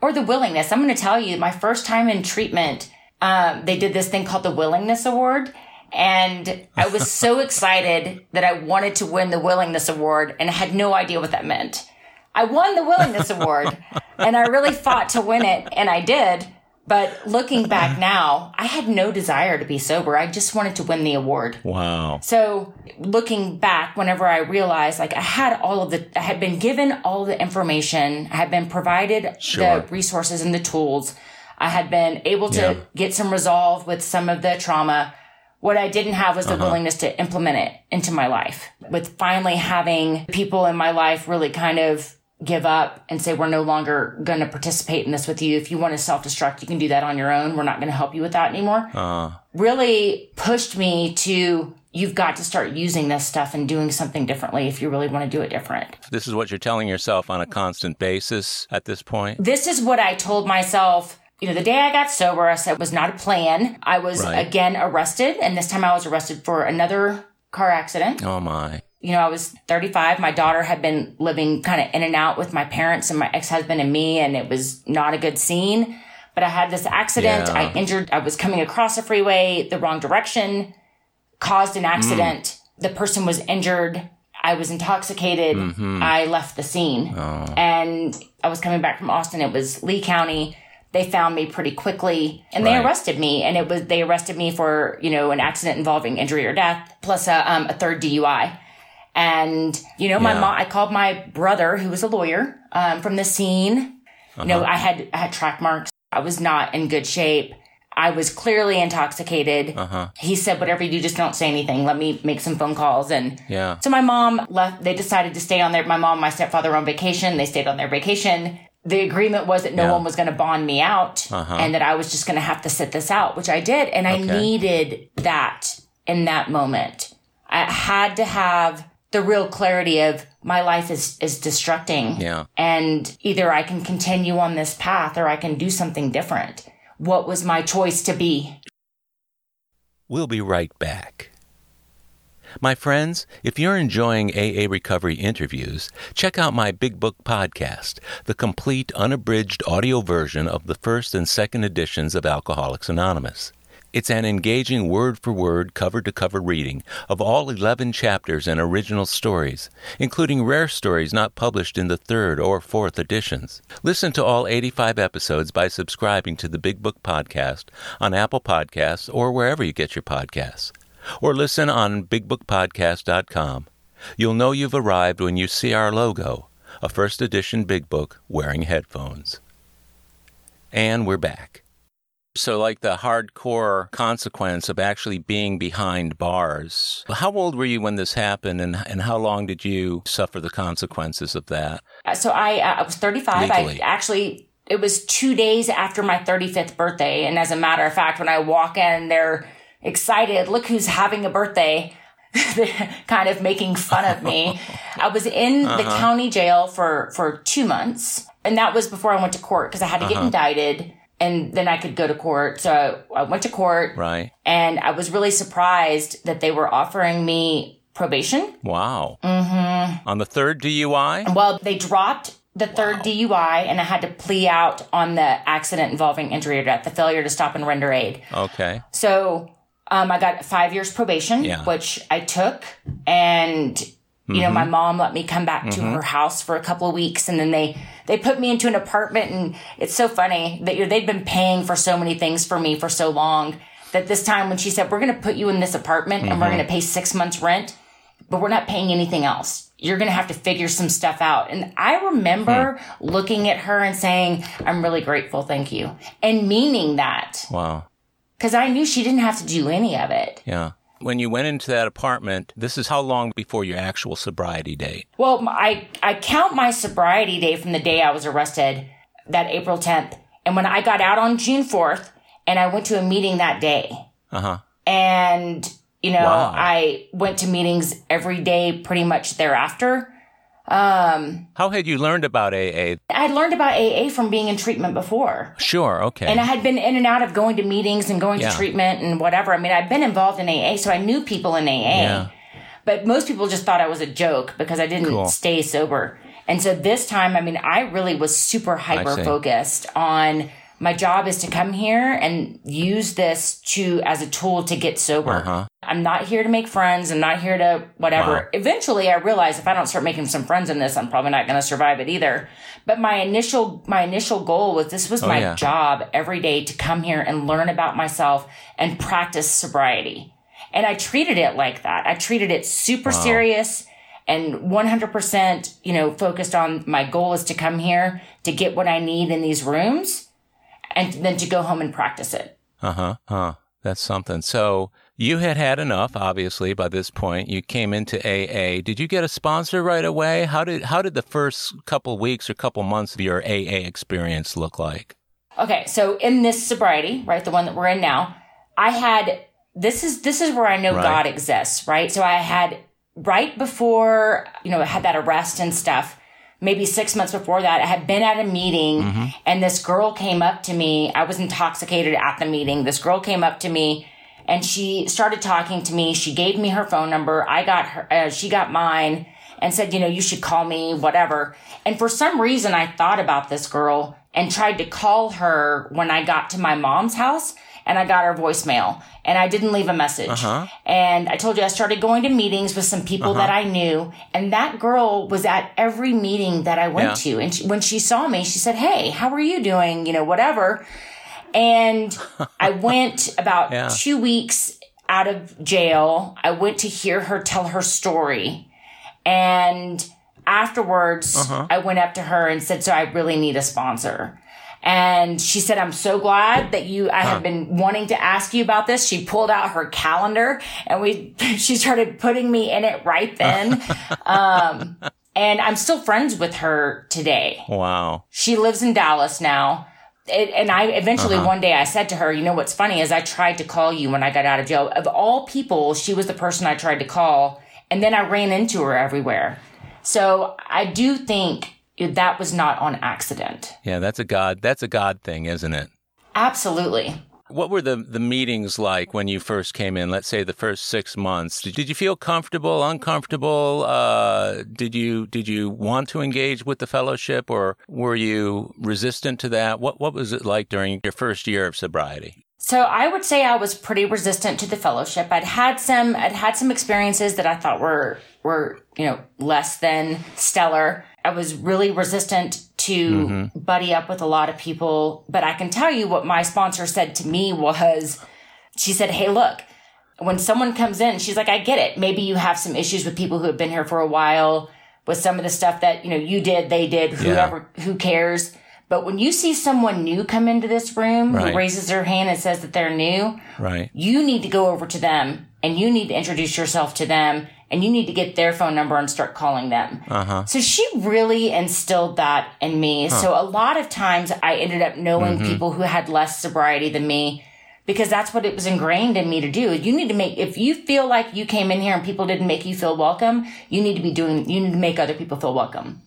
or the willingness. I'm going to tell you, my first time in treatment, um, they did this thing called the Willingness Award. And I was so excited that I wanted to win the Willingness Award and I had no idea what that meant. I won the Willingness Award and I really fought to win it and I did. But looking back now, I had no desire to be sober. I just wanted to win the award. Wow. So looking back, whenever I realized like I had all of the, I had been given all the information, I had been provided Sure. the resources and the tools. I had been able to Yeah. get some resolve with some of the trauma. What I didn't have was the Uh-huh. willingness to implement it into my life. With finally having people in my life really kind of give up and say, we're no longer going to participate in this with you. If you want to self destruct, you can do that on your own. We're not going to help you with that anymore Uh, really pushed me to you've got to start using this stuff and doing something differently if you really want to do it different. this is what you're telling yourself on a constant basis at this point. This is what I told myself. You know, the day I got sober, I said it was not a plan. I was Right. again arrested, and this time I was arrested for another car accident. Oh my. You know, I was 35. My daughter had been living kind of in and out with my parents and my ex husband and me, and it was not a good scene. But I had this accident. Yeah. I injured, I was coming across a freeway the wrong direction, caused an accident. The person was injured. I was intoxicated. I left the scene. And I was coming back from Austin. It was Lee County. They found me pretty quickly and they arrested me. And it was, they arrested me for, you know, an accident involving injury or death plus a, um, a third DUI. And, you know, my Yeah. mom, I called my brother who was a lawyer, um, from the scene. You know, I had, I had track marks. I was not in good shape. I was clearly intoxicated. Uh-huh. He said, whatever you do, just don't say anything. Let me make some phone calls. And Yeah. so my mom left, they decided to stay on their, my mom, and my stepfather were on vacation. They stayed on their vacation. The agreement was that no Yeah. one was going to bond me out Uh-huh. and that I was just going to have to sit this out, which I did. And I needed that in that moment. I had to have the real clarity of my life is, is destructing. Yeah. And either I can continue on this path or I can do something different. What was my choice to be? We'll be right back. My friends, if you're enjoying AA Recovery interviews, check out my Big Book podcast, the complete unabridged audio version of the first and second editions of Alcoholics Anonymous. It's an engaging word for word, cover to cover reading of all 11 chapters and original stories, including rare stories not published in the third or fourth editions. Listen to all 85 episodes by subscribing to the Big Book Podcast on Apple Podcasts or wherever you get your podcasts. Or listen on BigBookPodcast.com. You'll know you've arrived when you see our logo, a first edition Big Book wearing headphones. And we're back. So, like the hardcore consequence of actually being behind bars. How old were you when this happened, and, and how long did you suffer the consequences of that? Uh, So I, uh, I was 35. Legally. I actually, it was two days after my 35th birthday. And as a matter of fact, when I walk in, they're excited. Look who's having a birthday. Kind of making fun of me. I was in the county jail for, for two months. And that was before I went to court because I had to get indicted and then I could go to court. So I went to court Right? and I was really surprised that they were offering me probation. Wow. Mm-hmm. On the third DUI? Well, they dropped the third DUI and I had to plea out on the accident involving injury or death, the failure to stop and render aid. Okay. So um, I got five years probation, Yeah. which I took. And, you know, my mm-hmm. mom let me come back to mm-hmm. her house for a couple of weeks and then they, they put me into an apartment. And it's so funny that you know, they'd been paying for so many things for me for so long that this time when she said, we're going to put you in this apartment and we're mm-hmm. going to pay six months rent, but we're not paying anything else. You're going to have to figure some stuff out. And I remember hmm. looking at her and saying, I'm really grateful. Thank you. And meaning that Wow. because I knew she didn't have to do any of it. Yeah. When you went into that apartment, this is how long before your actual sobriety date? Well, I, I count my sobriety day from the day I was arrested, that April 10th. And when I got out on June 4th and I went to a meeting that day Uh huh. and, you know, Wow. I went to meetings every day pretty much thereafter. Um, How had you learned about AA? I had learned about AA from being in treatment before. Sure. Okay. And I had been in and out of going to meetings and going Yeah. to treatment and whatever. I mean, I'd been involved in AA, so I knew people in AA. yeah. But most people just thought I was a joke because I didn't Cool. stay sober. And so this time, I mean, I really was super hyper focused on my job is to come here and use this to as a tool to get sober. Uh-huh. I'm not here to make friends. I'm not here to whatever. Wow. Eventually, I realized if I don't start making some friends in this, I'm probably not going to survive it either. But my initial my initial goal was this was my Oh, yeah. job every day to come here and learn about myself and practice sobriety. And I treated it like that. I treated it super serious and 100%, you know, focused on my goal is to come here to get what I need in these rooms and then to go home and practice it. Uh huh. Huh. That's something. So you had had enough, obviously, by this point. You came into AA. Did you get a sponsor right away? How did how did the first couple weeks or couple months of your AA experience look like? Okay, so in this sobriety, right, the one that we're in now, I had this is this is where I know Right. God exists, right? So I had right before, you know, I had that arrest and stuff, maybe 6 months before that, I had been at a meeting and this girl came up to me. I was intoxicated at the meeting. This girl came up to me and she started talking to me. She gave me her phone number. I got her uh, she got mine and said, you know, you should call me, whatever. And for some reason, I thought about this girl and tried to call her when I got to my mom's house and I got her voicemail and I didn't leave a message. Uh-huh. And I told you I started going to meetings with some people that I knew and that girl was at every meeting that I went Yeah. to. And she, when she saw me, she said, Hey, how are you doing? You know, whatever. And I went about Yeah. two weeks out of jail. I went to hear her tell her story. And afterwards, Uh-huh. I went up to her and said, So I really need a sponsor. And she said, I'm so glad that you, I have been wanting to ask you about this. She pulled out her calendar and we, she started putting me in it right then. um, and I'm still friends with her today. Wow. She lives in Dallas now. It, and I eventually Uh-huh. one day I said to her, you know what's funny is I tried to call you when I got out of jail. Of all people, she was the person I tried to call, and then I ran into her everywhere. So I do think that was not on accident. Yeah, that's a God. That's a God thing, isn't it? Absolutely. What were the, the meetings like when you first came in? Let's say the first six months. Did, did you feel comfortable, uncomfortable? Uh, did you did you want to engage with the fellowship, or were you resistant to that? What what was it like during your first year of sobriety? So I would say I was pretty resistant to the fellowship. I'd had some I'd had some experiences that I thought were were, you know, less than stellar. I was really resistant to buddy up with a lot of people, but I can tell you what my sponsor said to me was she said, "Hey, look, when someone comes in, she's like, I get it. Maybe you have some issues with people who have been here for a while with some of the stuff that, you know, you did, they did, whoever, who cares. But when you see someone new come into this room Right. who raises their hand and says that they're new, Right. you need to go over to them and you need to introduce yourself to them and you need to get their phone number and start calling them. Uh-huh. So she really instilled that in me. So a lot of times I ended up knowing Mm-hmm. people who had less sobriety than me because that's what it was ingrained in me to do. You need to make, if you feel like you came in here and people didn't make you feel welcome, you need to be doing, you need to make other people feel welcome.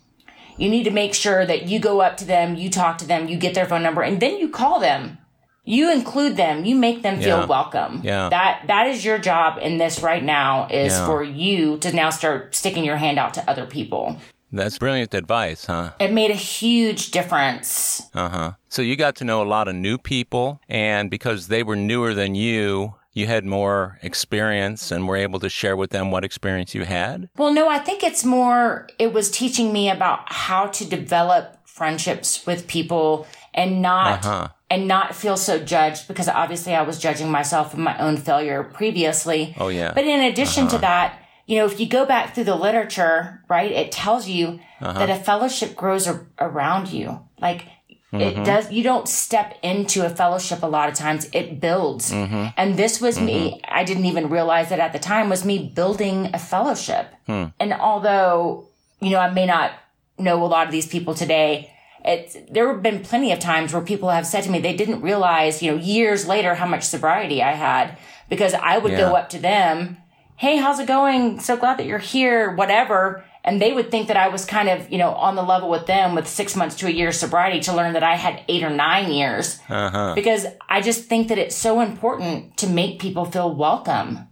You need to make sure that you go up to them, you talk to them, you get their phone number, and then you call them. You include them, you make them feel Yeah. welcome. Yeah. That that is your job in this right now is Yeah. for you to now start sticking your hand out to other people. That's brilliant advice, huh? It made a huge difference. Uh huh. So you got to know a lot of new people, and because they were newer than you, you had more experience and were able to share with them what experience you had. Well, no, I think it's more, it was teaching me about how to develop friendships with people and not, Uh-huh. And not feel so judged because obviously I was judging myself and my own failure previously. Oh, yeah. But in addition to uh-huh. that, you know, if you go back through the literature, right, it tells you uh-huh. that a fellowship grows ar- around you. Like, it mm-hmm. does, you don't step into a fellowship a lot of times, it builds. Mm-hmm. And this was me, mm-hmm. I didn't even realize it at the time, was me building a fellowship. Hmm. And although, you know, I may not know a lot of these people today, it's, there have been plenty of times where people have said to me they didn't realize, you know, years later how much sobriety I had because I would go up to them, Hey, how's it going? So glad that you're here, whatever. And they would think that I was kind of, you know, on the level with them with six months to a year sobriety to learn that I had eight or nine years. Uh-huh. Because I just think that it's so important to make people feel welcome.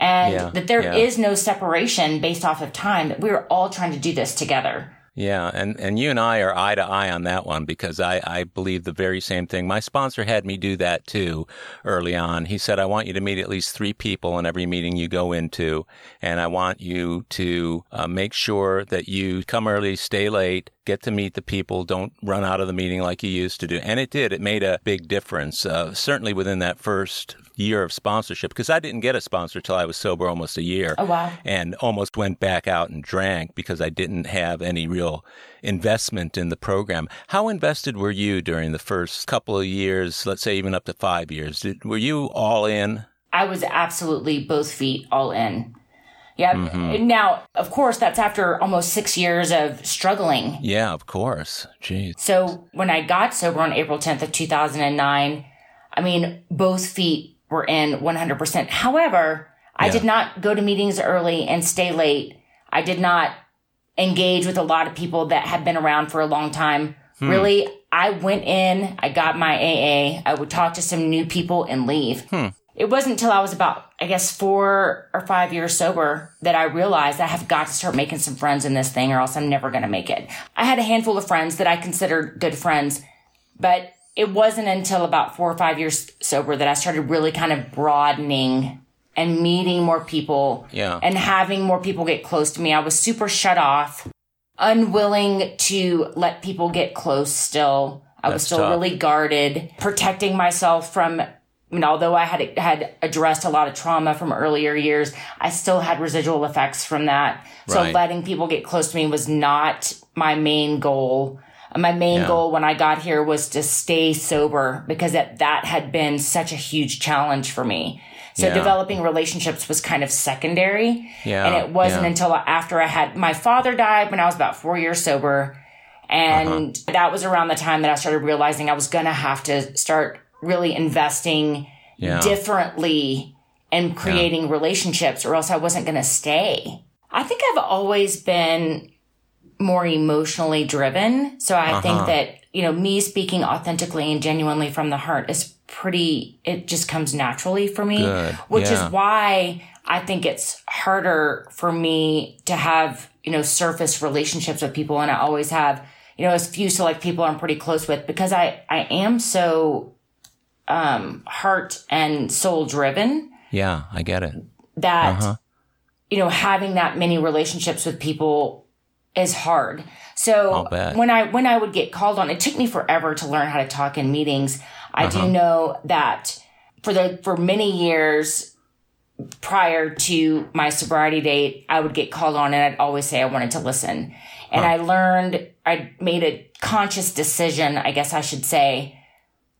And Yeah, that there is yeah. no separation based off of time, that we're all trying to do this together. Yeah, and, and you and I are eye to eye on that one because I, I believe the very same thing. My sponsor had me do that too early on. He said, I want you to meet at least three people in every meeting you go into, and I want you to uh, make sure that you come early, stay late, get to meet the people, don't run out of the meeting like you used to do. And it did. It made a big difference, uh, certainly within that first year of sponsorship because I didn't get a sponsor till I was sober almost a year Oh, wow. and almost went back out and drank because I didn't have any real investment in the program. How invested were you during the first couple of years, let's say even up to five years? Did, were you all in? I was absolutely both feet all in. Yeah. Mm-hmm. Now, of course, that's after almost six years of struggling. Yeah, of course. Jeez. So when I got sober on April 10th of 2009, I mean, both feet were in 100%. However, I did not go to meetings early and stay late. I did not engage with a lot of people that have been around for a long time. Hmm. Really, I went in, I got my AA, I would talk to some new people and leave. Hmm. It wasn't until I was about, I guess, four or five years sober that I realized I have got to start making some friends in this thing or else I'm never going to make it. I had a handful of friends that I considered good friends, but it wasn't until about four or five years sober that I started really kind of broadening and meeting more people Yeah. and having more people get close to me. I was super shut off, unwilling to let people get close still. I was still tough. really guarded, protecting myself from I mean, although I had had addressed a lot of trauma from earlier years, I still had residual effects from that. So Right. letting people get close to me was not my main goal. my main yeah. goal when I got here was to stay sober because that, that had been such a huge challenge for me. So yeah. developing relationships was kind of secondary. Yeah. And it wasn't yeah. until after I had my father died when I was about four years sober. And uh-huh. that was around the time that I started realizing I was going to have to start really investing yeah. differently and creating relationships or else I wasn't going to stay. I think I've always been more emotionally driven. So I uh-huh. think that, you know, me speaking authentically and genuinely from the heart is pretty, it just comes naturally for me, Good. which yeah. is why I think it's harder for me to have, you know, surface relationships with people. And I always have, you know, as few select people I'm pretty close with because I, I am so, um, heart and soul driven. Yeah, I get it. That, uh-huh. you know, having that many relationships with people is hard. So when I when I would get called on, it took me forever to learn how to talk in meetings. I uh-huh. do know that for the for many years prior to my sobriety date, I would get called on and I'd always say I wanted to listen. And huh. I learned I made a conscious decision, I guess I should say,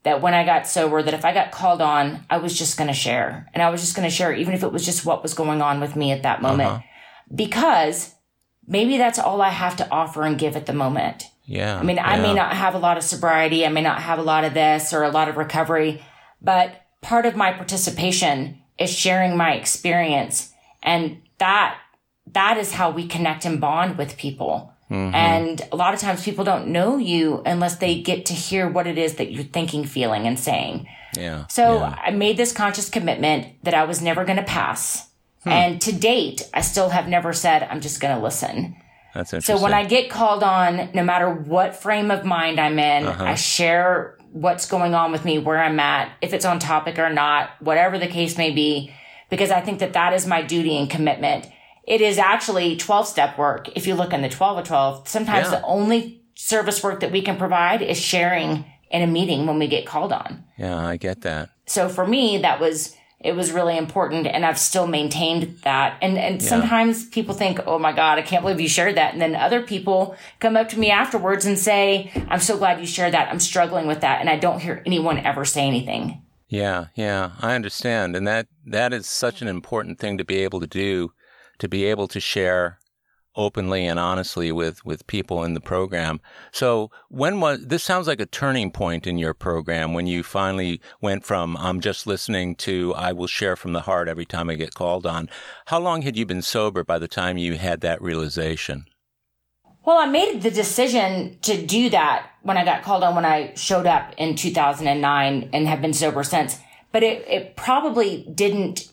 that when I got sober, that if I got called on, I was just going to share. And I was just going to share, even if it was just what was going on with me at that moment. Uh-huh. Because maybe that's all I have to offer and give at the moment. Yeah. I mean, yeah. I may not have a lot of sobriety. I may not have a lot of this or a lot of recovery, but part of my participation is sharing my experience. And that, that is how we connect and bond with people. Mm-hmm. And a lot of times people don't know you unless they get to hear what it is that you're thinking, feeling, and saying. Yeah. So yeah. I made this conscious commitment that I was never going to pass. Hmm. And to date, I still have never said, I'm just going to listen. That's interesting. So when I get called on, no matter what frame of mind I'm in, uh-huh. I share what's going on with me, where I'm at, if it's on topic or not, whatever the case may be, because I think that that is my duty and commitment. It is actually 12 step work. If you look in the 12 of 12, sometimes yeah. the only service work that we can provide is sharing in a meeting when we get called on. Yeah, I get that. So for me, that was it was really important and I've still maintained that. And and yeah. sometimes people think, "Oh my god, I can't believe you shared that." And then other people come up to me afterwards and say, "I'm so glad you shared that. I'm struggling with that." And I don't hear anyone ever say anything. Yeah, yeah, I understand. And that that is such an important thing to be able to do, to be able to share openly and honestly with, with people in the program. So when was, this sounds like a turning point in your program when you finally went from, I'm just listening to, I will share from the heart every time I get called on. How long had you been sober by the time you had that realization? Well, I made the decision to do that when I got called on when I showed up in 2009 and have been sober since. But it, it probably didn't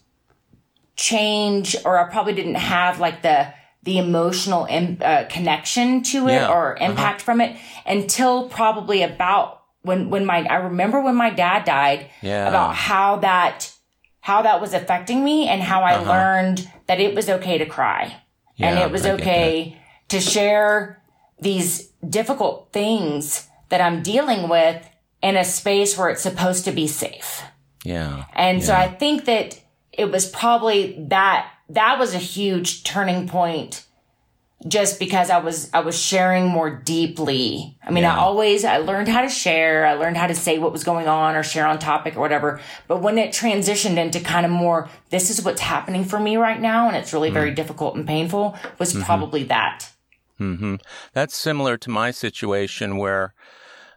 change or I probably didn't have like the the emotional Im- uh, connection to it yeah. or uh-huh. impact uh-huh. from it until probably about when when my I remember when my dad died yeah. about how that how that was affecting me and how I uh-huh. learned that it was okay to cry yeah, and it was okay to share these difficult things that I'm dealing with in a space where it's supposed to be safe. Yeah. And so I think that it was probably that that was a huge turning point just because I was I was sharing more deeply. I mean, yeah. I always I learned how to share, I learned how to say what was going on or share on topic or whatever. But when it transitioned into kind of more this is what's happening for me right now and it's really mm very difficult and painful was mm-hmm. probably that. Mhm. That's similar to my situation where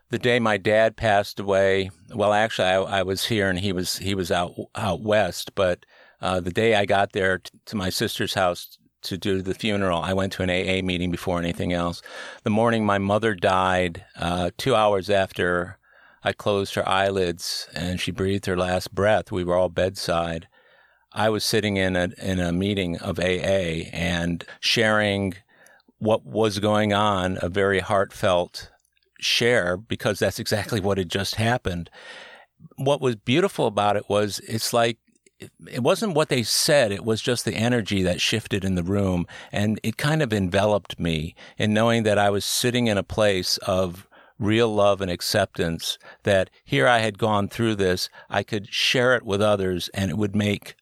the day my dad passed away, well actually I, I was here and he was he was out out west, but uh, the day I got there t- to my sister's house to do the funeral, I went to an AA meeting before anything else. The morning my mother died, uh, two hours after I closed her eyelids and she breathed her last breath, we were all bedside. I was sitting in a in a meeting of AA and sharing what was going on, a very heartfelt share because that's exactly what had just happened. What was beautiful about it was it's like it wasn't what they said. It was just the energy that shifted in the room. And it kind of enveloped me in knowing that I was sitting in a place of real love and acceptance that here I had gone through this. I could share it with others and it would make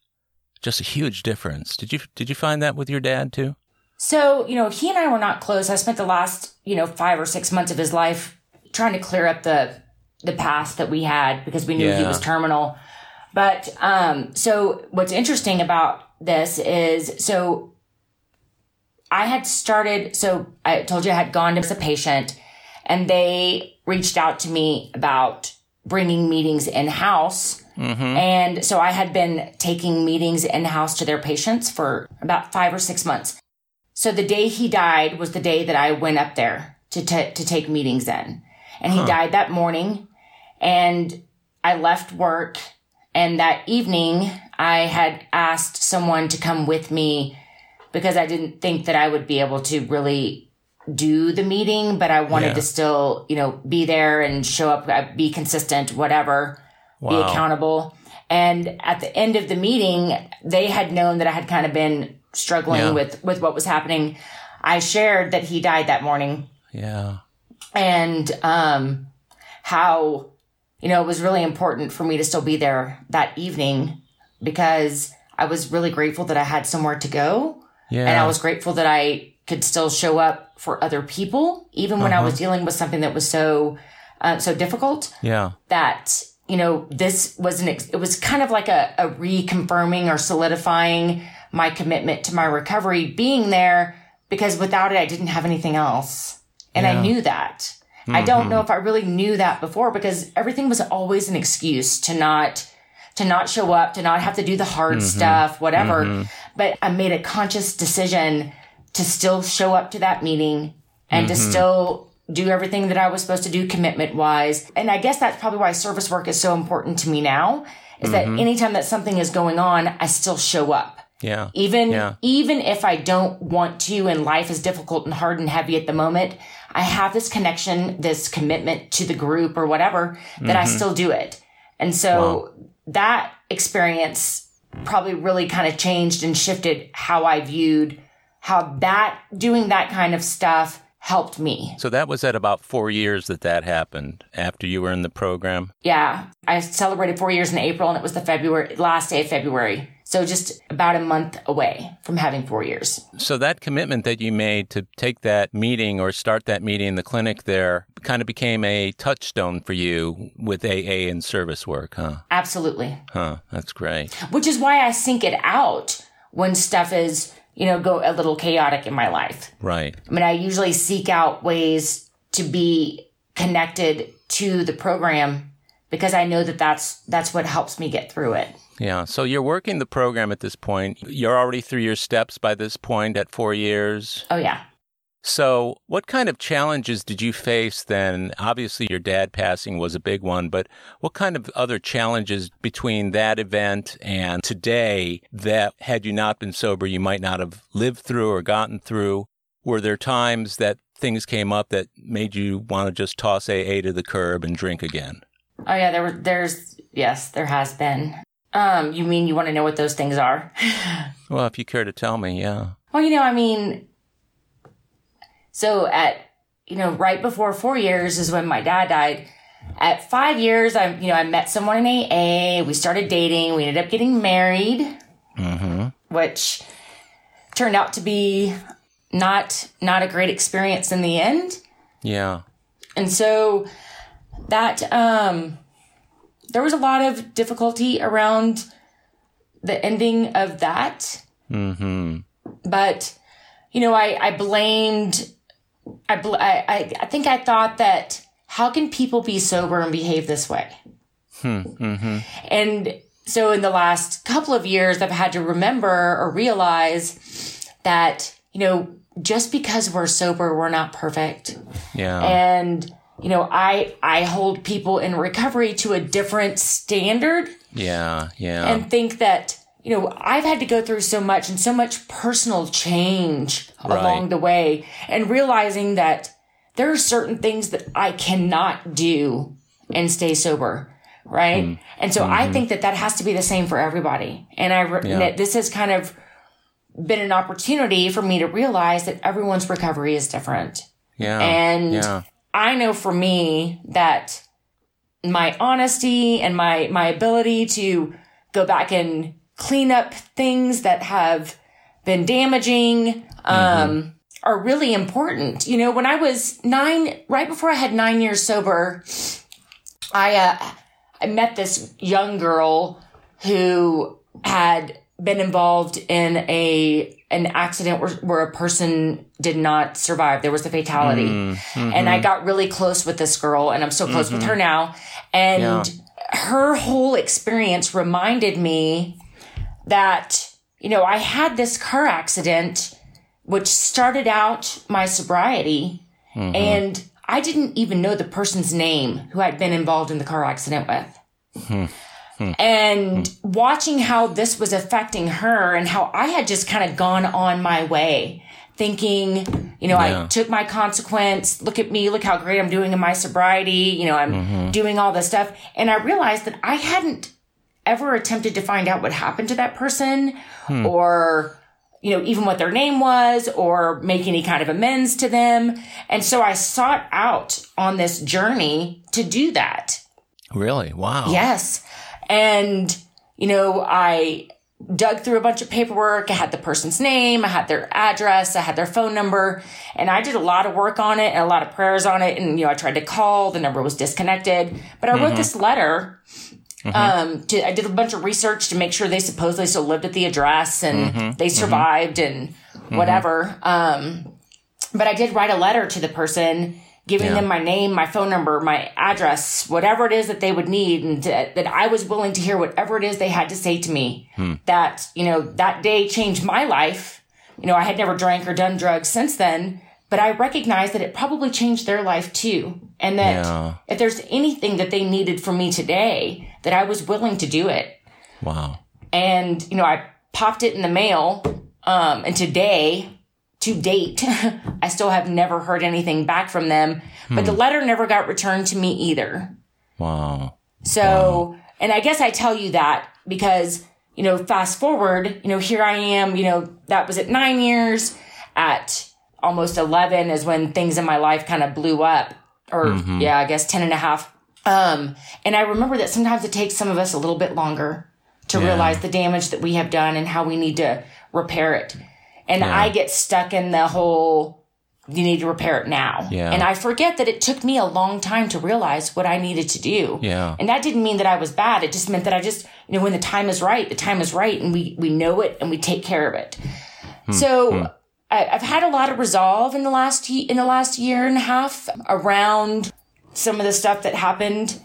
just a huge difference. Did you, did you find that with your dad too? So, you know, he and I were not close. I spent the last, you know, five or six months of his life trying to clear up the the past that we had because we knew he was terminal. But um so what's interesting about this is so I had started so I told you I had gone to a patient and they reached out to me about bringing meetings in house. And so I had been taking meetings in house to their patients for about five or six months. So the day he died was the day that I went up there to, ta to take meetings in. And he died that morning. And I left work. And that evening, I had asked someone to come with me because I didn't think that I would be able to really do the meeting, but I wanted Yeah. to still, you know, be there and show up, uh, be consistent, whatever, be accountable. And at the end of the meeting, they had known that I had kind of been struggling Yeah. with, with what was happening. I shared that he died that morning Yeah. and um, how you know it was really important for me to still be there that evening because I was really grateful that I had somewhere to go, Yeah. and I was grateful that I could still show up for other people even when I Uh-huh. was dealing with something that was so uh, so difficult Yeah. that you know this was an ex- it was kind of like a, a reconfirming or solidifying my commitment to my recovery being there because without it i didn't have anything else and i knew that i don't know mm-hmm. if i really knew that before because everything was always an excuse to not to not show up to not have to do the hard mm-hmm. stuff whatever mm-hmm. but i made a conscious decision to still show up to that meeting and to still do everything that I was supposed to do commitment wise. And I guess that's probably why service work is so important to me now is that anytime that something is going on, I still show up. Yeah. Even Yeah. even if I don't want to and life is difficult and hard and heavy at the moment, I have this connection, this commitment to the group or whatever that I mm-hmm. still do it. And so that experience probably really kind of changed and shifted how I viewed how that doing that kind of stuff helped me. So that was at about four years that that happened after you were in the program. Yeah, I celebrated four years in April, and it was the February last day of February. So just about a month away from having four years. So that commitment that you made to take that meeting or start that meeting in the clinic there kind of became a touchstone for you with AA and service work, huh? Absolutely. Huh. That's great. Which is why I sync it out when stuff is, you know, go a little chaotic in my life. Right. I mean, I usually seek out ways to be connected to the program because I know that that's that's what helps me get through it. Yeah. So you're working the program at this point. You're already through your steps by this point at four years. Oh yeah. So, what kind of challenges did you face then? Obviously, your dad passing was a big one, but what kind of other challenges between that event and today that, had you not been sober, you might not have lived through or gotten through? Were there times that things came up that made you want to just toss AA to the curb and drink again? Oh yeah, there were there's yes, there has been. Um, you mean you want to know what those things are? Well, if you care to tell me, yeah. Well, you know, I mean, so at, you know, right before four years is when my dad died. At five years, I, you know, I met someone in AA. We started dating. We ended up getting married, which turned out to be not, not a great experience in the end. Yeah. And so that, um, there was a lot of difficulty around the ending of that. Mm-hmm. but you know i i blamed I, bl- I I- i think i thought that how can people be sober and behave this way and so in the last couple of years i've had to remember or realize that you know just because we're sober we're not perfect Yeah. and you know i i hold people in recovery to a different standard yeah. Yeah. and think that you know I've had to go through so much and so much personal change along the way and realizing that there are certain things that I cannot do and stay sober right mm-hmm. and so I mm-hmm. think that that has to be the same for everybody and I re- Yeah. that this has kind of been an opportunity for me to realize that everyone's recovery is different yeah. and yeah. I know for me that my honesty and my my ability to go back and clean up things that have been damaging um, are really important. You know, when I was nine, right before I had nine years sober, I, uh, I met this young girl who had been involved in a an accident where, where a person did not survive. There was a fatality. Mm, mm-hmm. And I got really close with this girl and I'm so close with her mm-hmm. now. And Yeah. her whole experience reminded me that, you know, I had this car accident which started out my sobriety mm-hmm. and I didn't even know the person's name who I'd been involved in the car accident with. Hmm. Hmm. And hmm. watching how this was affecting her and how I had just kind of gone on my way thinking, you know, Yeah. I took my consequence. Look at me. Look how great I'm doing in my sobriety. You know, I'm mm-hmm. doing all this stuff. And I realized that I hadn't ever attempted to find out what happened to that person hmm. or, you know, even what their name was or make any kind of amends to them. And so I sought out on this journey to do that. Really? Wow. Yes. And, you know, I dug through a bunch of paperwork. I had the person's name, I had their address, I had their phone number, and I did a lot of work on it and a lot of prayers on it. And, you know, I tried to call, the number was disconnected, but I wrote mm-hmm. this letter. Mm-hmm. Um, to, I did a bunch of research to make sure they supposedly still lived at the address and mm-hmm. they survived and whatever. Um, but I did write a letter to the person giving Yeah. them my name, my phone number, my address, whatever it is that they would need, and that, that I was willing to hear whatever it is they had to say to me. That, you know, that day changed my life. You know, I had never drank or done drugs since then, but I recognized that it probably changed their life too. And that Yeah. if there's anything that they needed from me today, that I was willing to do it Wow. and you know i popped it in the mail um and today to date i still have never heard anything back from them but the letter never got returned to me either. Wow. so and i guess i tell you that because you know fast forward you know here i am you know that was at nine years at almost 11 is when things in my life kind of blew up or yeah i guess 10 and a half. Um and i remember that sometimes it takes some of us a little bit longer to Yeah. realize the damage that we have done and how we need to repair it and i get stuck in the whole you need to repair it now Yeah. and i forget that it took me a long time to realize what i needed to do Yeah. and that didn't mean that I was bad. It just meant that I just, you know, when the time is right, the time is right and we, we know it and we take care of it. Hmm. So hmm. I, I've had a lot of resolve in the last, in the last year and a half around some of the stuff that happened,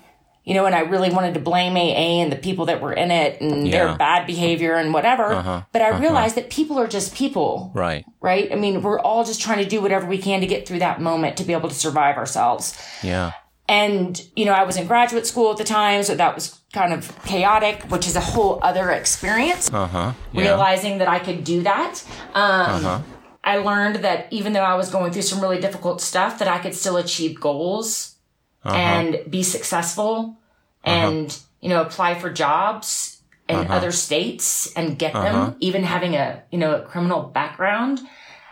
you know, and I really wanted to blame AA and the people that were in it and Yeah. their bad behavior and whatever. But I realized that people are just people Right. right? I mean, we're all just trying to do whatever we can to get through that moment to be able to survive ourselves. Yeah. And, you know, I was in graduate school at the time, so that was kind of chaotic, which is a whole other experience. Uh huh. Yeah. Realizing that I could do that. Um, I learned that even though I was going through some really difficult stuff, that I could still achieve goals and be successful Uh-huh. and, you know, apply for jobs in uh-huh. other states and get them, uh-huh. even having a, you know, a criminal background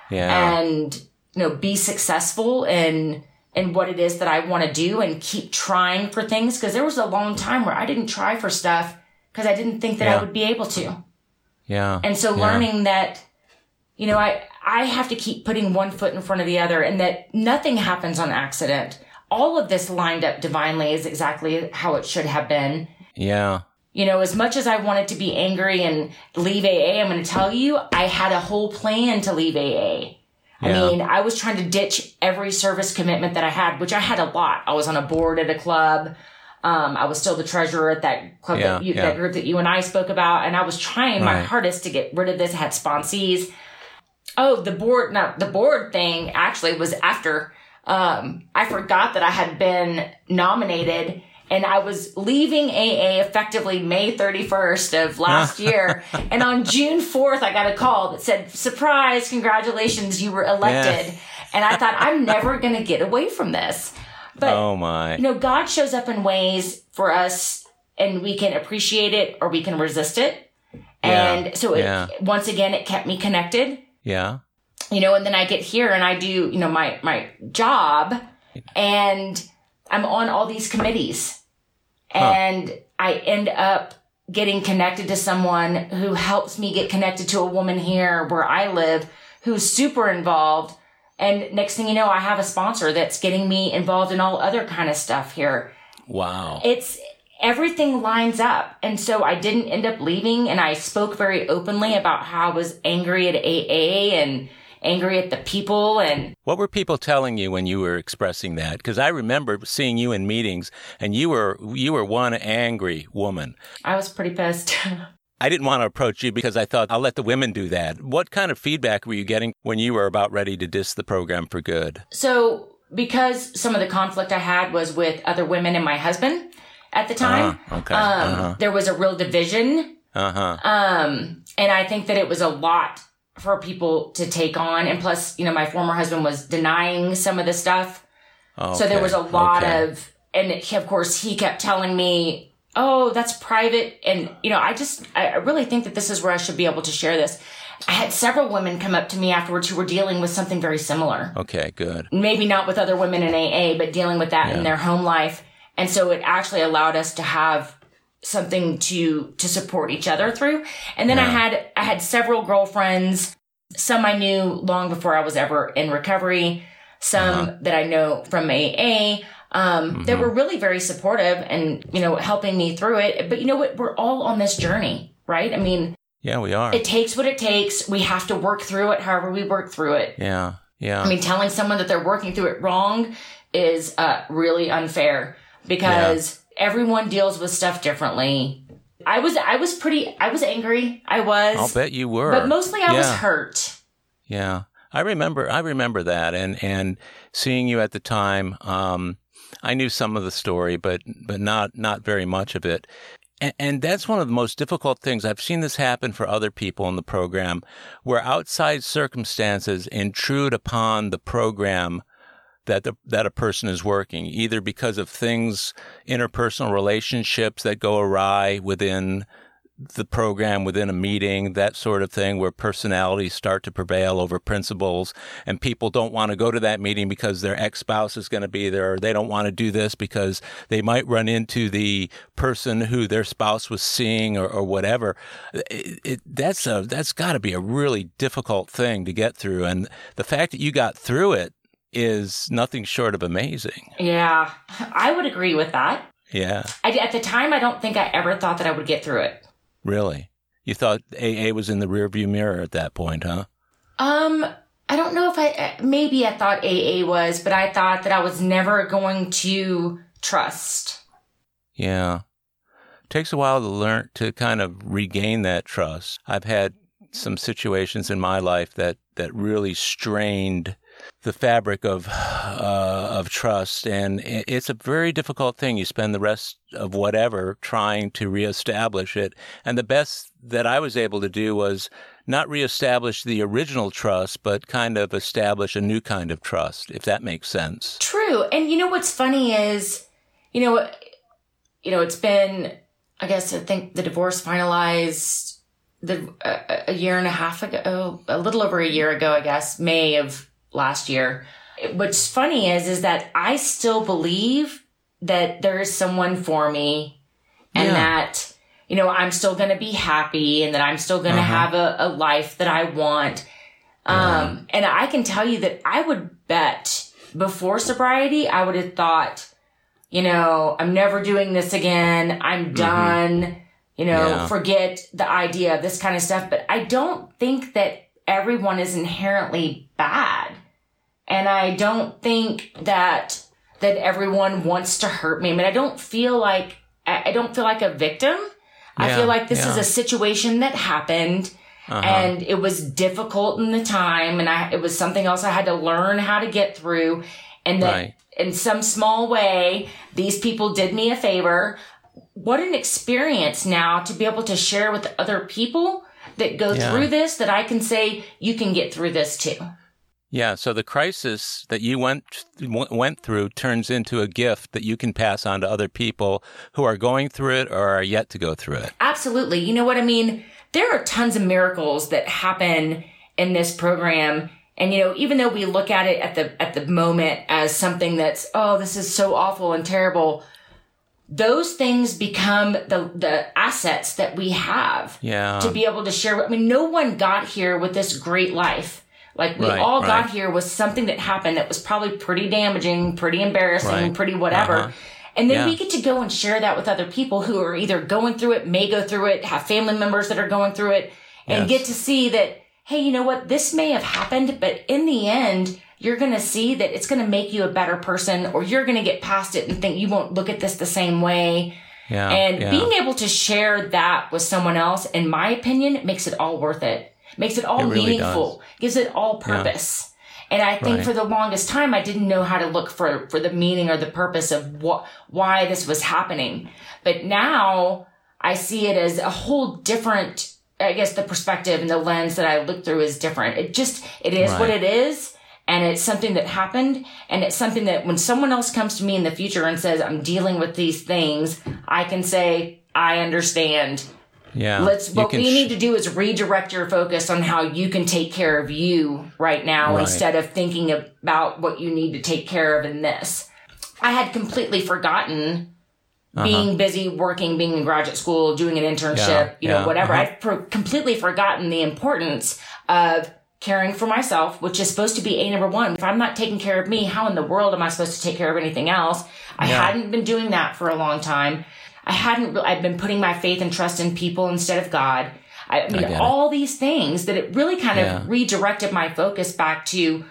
yeah. and you know be successful in in what it is that I want to do and keep trying for things because there was a long time where I didn't try for stuff because I didn't think that Yeah. I would be able to. yeah. And so Yeah. learning that you know I I have to keep putting one foot in front of the other and that nothing happens on accident. All of this lined up divinely is exactly how it should have been. Yeah. You know, as much as I wanted to be angry and leave AA, I'm going to tell you, I had a whole plan to leave AA. I mean, I was trying to ditch every service commitment that I had, which I had a lot. I was on a board at a club. Um, I was still the treasurer at that club, Yeah, that, you, yeah. that group that you and I spoke about, and I was trying my Right. hardest to get rid of this. I had sponsees. Oh, the board, not the board thing actually was after, um, I forgot that I had been nominated and I was leaving AA effectively May 31st of last year. and on June 4th, I got a call that said, surprise, congratulations, you were elected. And I thought, I'm never going to get away from this. But Oh my. you know, God shows up in ways for us and we can appreciate it or we can resist it. Yeah, And so it, yeah. once again, it kept me connected, Yeah. You know, and then I get here and I do, you know, my, my job and I'm on all these committees and I end up getting connected to someone who helps me get connected to a woman here where I live who's super involved. And next thing you know, I have a sponsor that's getting me involved in all other kind of stuff here. Wow. It's everything lines up. And so I didn't end up leaving and I spoke very openly about how I was angry at AA and angry at the people and what were people telling you when you were expressing that because i remember seeing you in meetings and you were you were one angry woman i was pretty pissed I didn't want to approach you because I thought I'll let the women do that. What kind of feedback were you getting when you were about ready to diss the program for good? So, because some of the conflict I had was with other women and my husband at the time, uh-huh. okay. Um, uh-huh. there was a real division. Uh-huh. Um, and I think that it was a lot for people to take on. And plus, you know, my former husband was denying some of the stuff. Okay. So there was a lot okay. of, and of course he kept telling me, oh, that's private. And, you know, I just, I really think that this is where I should be able to share this. I had several women come up to me afterwards who were dealing with something very similar. Okay, good. Maybe not with other women in AA, but dealing with that Yeah. in their home life. And so it actually allowed us to have something to, to support each other through. And then I had, I had several girlfriends, some I knew long before I was ever in recovery, some Uh-huh. that I know from AA, um, that Mm-hmm. were really very supportive and, you know, helping me through it. But you know what? We're all on this journey, right? I mean, Yeah, we are. it takes what it takes. We have to work through it however we work through it. yeah, yeah. I mean, telling someone that they're working through it wrong is uh, really unfair because everyone deals with stuff differently. I was, I was pretty, I was angry. I was, I'll bet you were. but mostly I was hurt. Yeah, I remember. I remember that, and and seeing you at the time. Um, I knew some of the story, but but not not very much of it. And, and that's one of the most difficult things. I've seen this happen for other people in the program, where outside circumstances intrude upon the program that the, that a person is working, either because of things, interpersonal relationships that go awry within the program within a meeting, that sort of thing, where personalities start to prevail over principles, and people don't want to go to that meeting because their ex spouse is going to be there, or they don't want to do this because they might run into the person who their spouse was seeing, or, or whatever. It, it, that's a that's got to be a really difficult thing to get through, and the fact that you got through it is nothing short of amazing. Yeah, I would agree with that. Yeah, I, at the time, I don't think I ever thought that I would get through it. really. You thought AA was in the rearview mirror at that point, huh? Um, I don't know if I, maybe I thought AA was, but I thought that I was never going to trust. Yeah. takes a while to learn to kind of regain that trust. I've had some situations in my life that, that really strained the fabric of uh, of trust, and it's a very difficult thing. You spend the rest of whatever trying to reestablish it, and the best that I was able to do was not reestablish the original trust, but kind of establish a new kind of trust, if that makes sense. True. And you know what's funny is, you know, you know, it's been, I guess, I think the divorce finalized the a, a year and a half ago, a little over a year ago, I guess, May of last year. What's funny is, is that I still believe that there is someone for me and Yeah. that, you know, I'm still going to be happy and that I'm still going to Uh-huh. have a, a life that I want. Um, and I can tell you that I would bet before sobriety, I would have thought, you know, I'm never doing this again. I'm done. You know, Mm-hmm. Yeah. forget the idea of this kind of stuff. But I don't think that everyone is inherently bad. And I don't think that, that everyone wants to hurt me. I mean, I don't feel like, I don't feel like a victim. I feel like this is a situation that happened Uh-huh. and it was difficult in the time and I, it was something else I had to learn how to get through and that Right. in some small way, these people did me a favor. What an experience now to be able to share with other people that go Yeah. through this that I can say, you can get through this too. Yeah, so the crisis that you went went through turns into a gift that you can pass on to other people who are going through it or are yet to go through it. Absolutely. You know what I mean? There are tons of miracles that happen in this program. And you know, even though we look at it at the at the moment as something that's, oh, this is so awful and terrible, those things become the the assets that we have Yeah. to be able to share. I mean, no one got here with this great life. Like we Right, all right. got here with something that happened that was probably pretty damaging, pretty embarrassing, Right. pretty whatever. Uh-huh. And then Yeah. we get to go and share that with other people who are either going through it, may go through it, have family members that are going through it, and Yes. get to see that, hey, you know what? This may have happened, but in the end, you're going to see that it's going to make you a better person, or you're going to get past it and think you won't look at this the same way. Yeah. And yeah. being able to share that with someone else, in my opinion, makes it all worth it. Makes it all It really meaningful. Gives it all purpose. And I think Right. for the longest time, I didn't know how to look for, for the meaning or the purpose of what, why this was happening. But now I see it as a whole different, I guess the perspective and the lens that I look through is different. It just, it is what it is. And it's something that happened. And it's something that when someone else comes to me in the future and says, I'm dealing with these things, I can say, I understand. Yeah. Let's, what we sh- need to do is redirect your focus on how you can take care of you right now Right. instead of thinking about what you need to take care of in this. I had completely forgotten Uh-huh. being busy working, being in graduate school, doing an internship, Yeah, you know, yeah, whatever. uh-huh. I've pro- completely forgotten the importance of caring for myself, which is supposed to be a number one. If I'm not taking care of me, how in the world am I supposed to take care of anything else? I Yeah. hadn't been doing that for a long time. I hadn't, re- I'd been putting my faith and trust in people instead of God. I, I mean, it. all these things that it really kind Yeah. of redirected my focus back to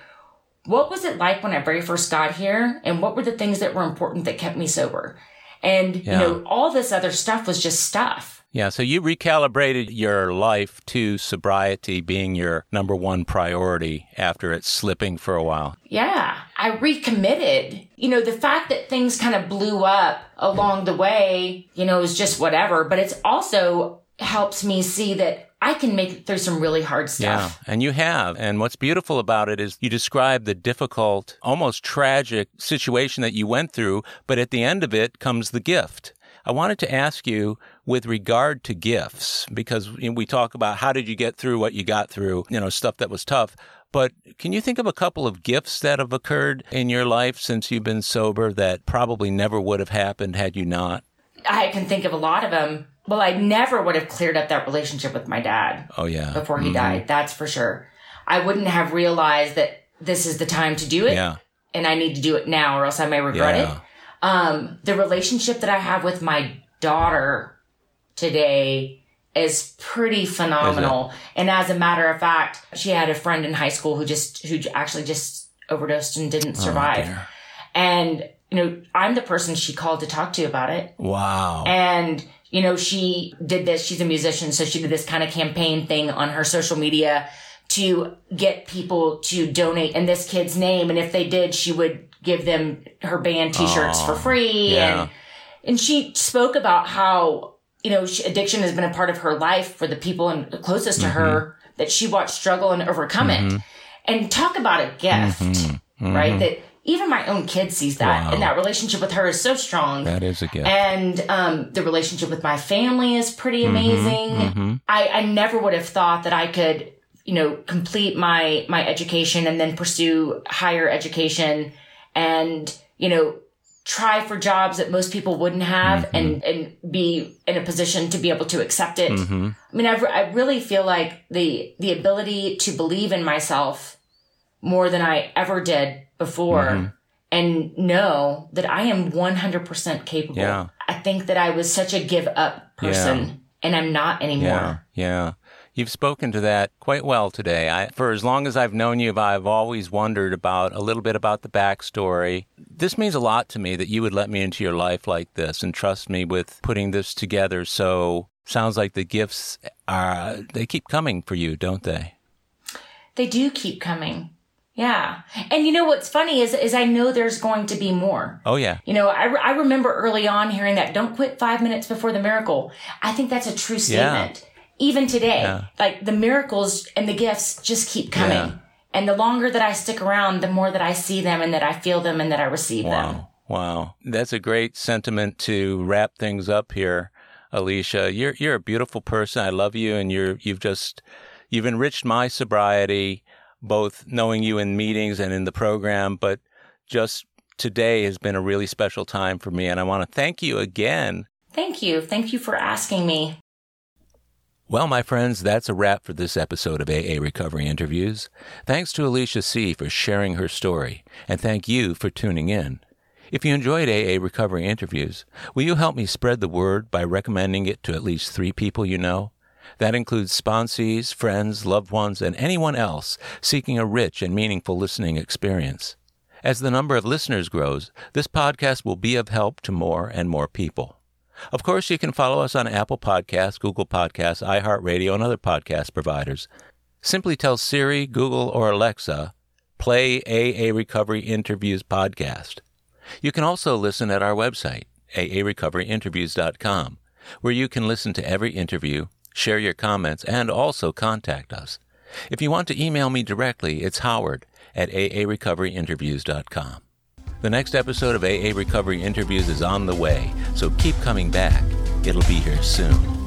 what was it like when I very first got here and what were the things that were important that kept me sober? And, Yeah. you know, all this other stuff was just stuff. Yeah, so you recalibrated your life to sobriety being your number one priority after it slipping for a while. Yeah. I recommitted. You know, the fact that things kind of blew up along the way, you know, is just whatever, but it's also helps me see that I can make it through some really hard stuff. Yeah, stuff. and you have. And what's beautiful about it is you describe the difficult, almost tragic situation that you went through, but at the end of it comes the gift. I wanted to ask you with regard to gifts, because you know, we talk about how did you get through what you got through, you know, stuff that was tough. But can you think of a couple of gifts that have occurred in your life since you've been sober that probably never would have happened had you not? I can think of a lot of them. Well, I never would have cleared up that relationship with my dad. Oh, yeah. before he Mhm. died. That's for sure. I wouldn't have realized that this is the time to do it. Yeah. And I need to do it now or else I may regret Yeah. it. Um, the relationship that I have with my daughter today is pretty phenomenal. And as a matter of fact, she had a friend in high school who just, who actually just overdosed and didn't survive. Oh, and, you know, I'm the person she called to talk to about it. Wow. And, you know, she did this. She's a musician. So she did this kind of campaign thing on her social media to get people to donate in this kid's name. And if they did, she would give them her band t-shirts for free. yeah. And, and she spoke about how, you know, she, addiction has been a part of her life for the people and closest to her mm-hmm. that she watched struggle and overcome it. Mm-hmm. And talk about a gift, mm-hmm. right? That even my own kid sees that. Wow. And that relationship with her is so strong. that is a gift. And um, the relationship with my family is pretty Mm-hmm, amazing. I, I never would have thought that I could, you know, complete my my education and then pursue higher education, and you know, try for jobs that most people wouldn't have, Mm-hmm. and and be in a position to be able to accept it. Mm-hmm. I mean, I, re- I really feel like the the ability to believe in myself more than I ever did before Mm-hmm. and know that I am 100% capable. Yeah. I think that I was such a give up person and I'm not Yeah, anymore. yeah. You've spoken to that quite well today. I, for as long as I've known you, I've always wondered about a little bit about the backstory. This means a lot to me that you would let me into your life like this and trust me with putting this together. So sounds like the gifts are they keep coming for you, don't they? They do keep coming. Yeah. And you know what's funny is, is I know there's going to be more. Oh yeah, You know, I, I remember early on hearing that don't quit five minutes before the miracle. I think that's a true statement. Even today, Yeah. like the miracles and the gifts just keep coming. Yeah. And the longer that I stick around, the more that I see them and that I feel them and that I receive them. Wow. Wow. That's a great sentiment to wrap things up here, Alicia. You're you're a beautiful person. I love you and you're you've just you've enriched my sobriety, both knowing you in meetings and in the program, but just today has been a really special time for me and I want to thank you again. Thank you. Thank you for asking me. Well, my friends, that's a wrap for this episode of AA Recovery Interviews. Thanks to Alicia C. for sharing her story, and thank you for tuning in. If you enjoyed AA Recovery Interviews, will you help me spread the word by recommending it to at least three people you know? That includes sponsees, friends, loved ones, and anyone else seeking a rich and meaningful listening experience. As the number of listeners grows, this podcast will be of help to more and more people. Of course, you can follow us on Apple Podcasts, Google Podcasts, iHeartRadio, and other podcast providers. Simply tell Siri, Google, or Alexa, play AA Recovery Interviews podcast. You can also listen at our website, aarecoveryinterviews.com, where you can listen to every interview, share your comments, and also contact us. If you want to email me directly, it's howard at aarecoveryinterviews.com. The next episode of AA Recovery Interviews is on the way, so keep coming back. It'll be here soon.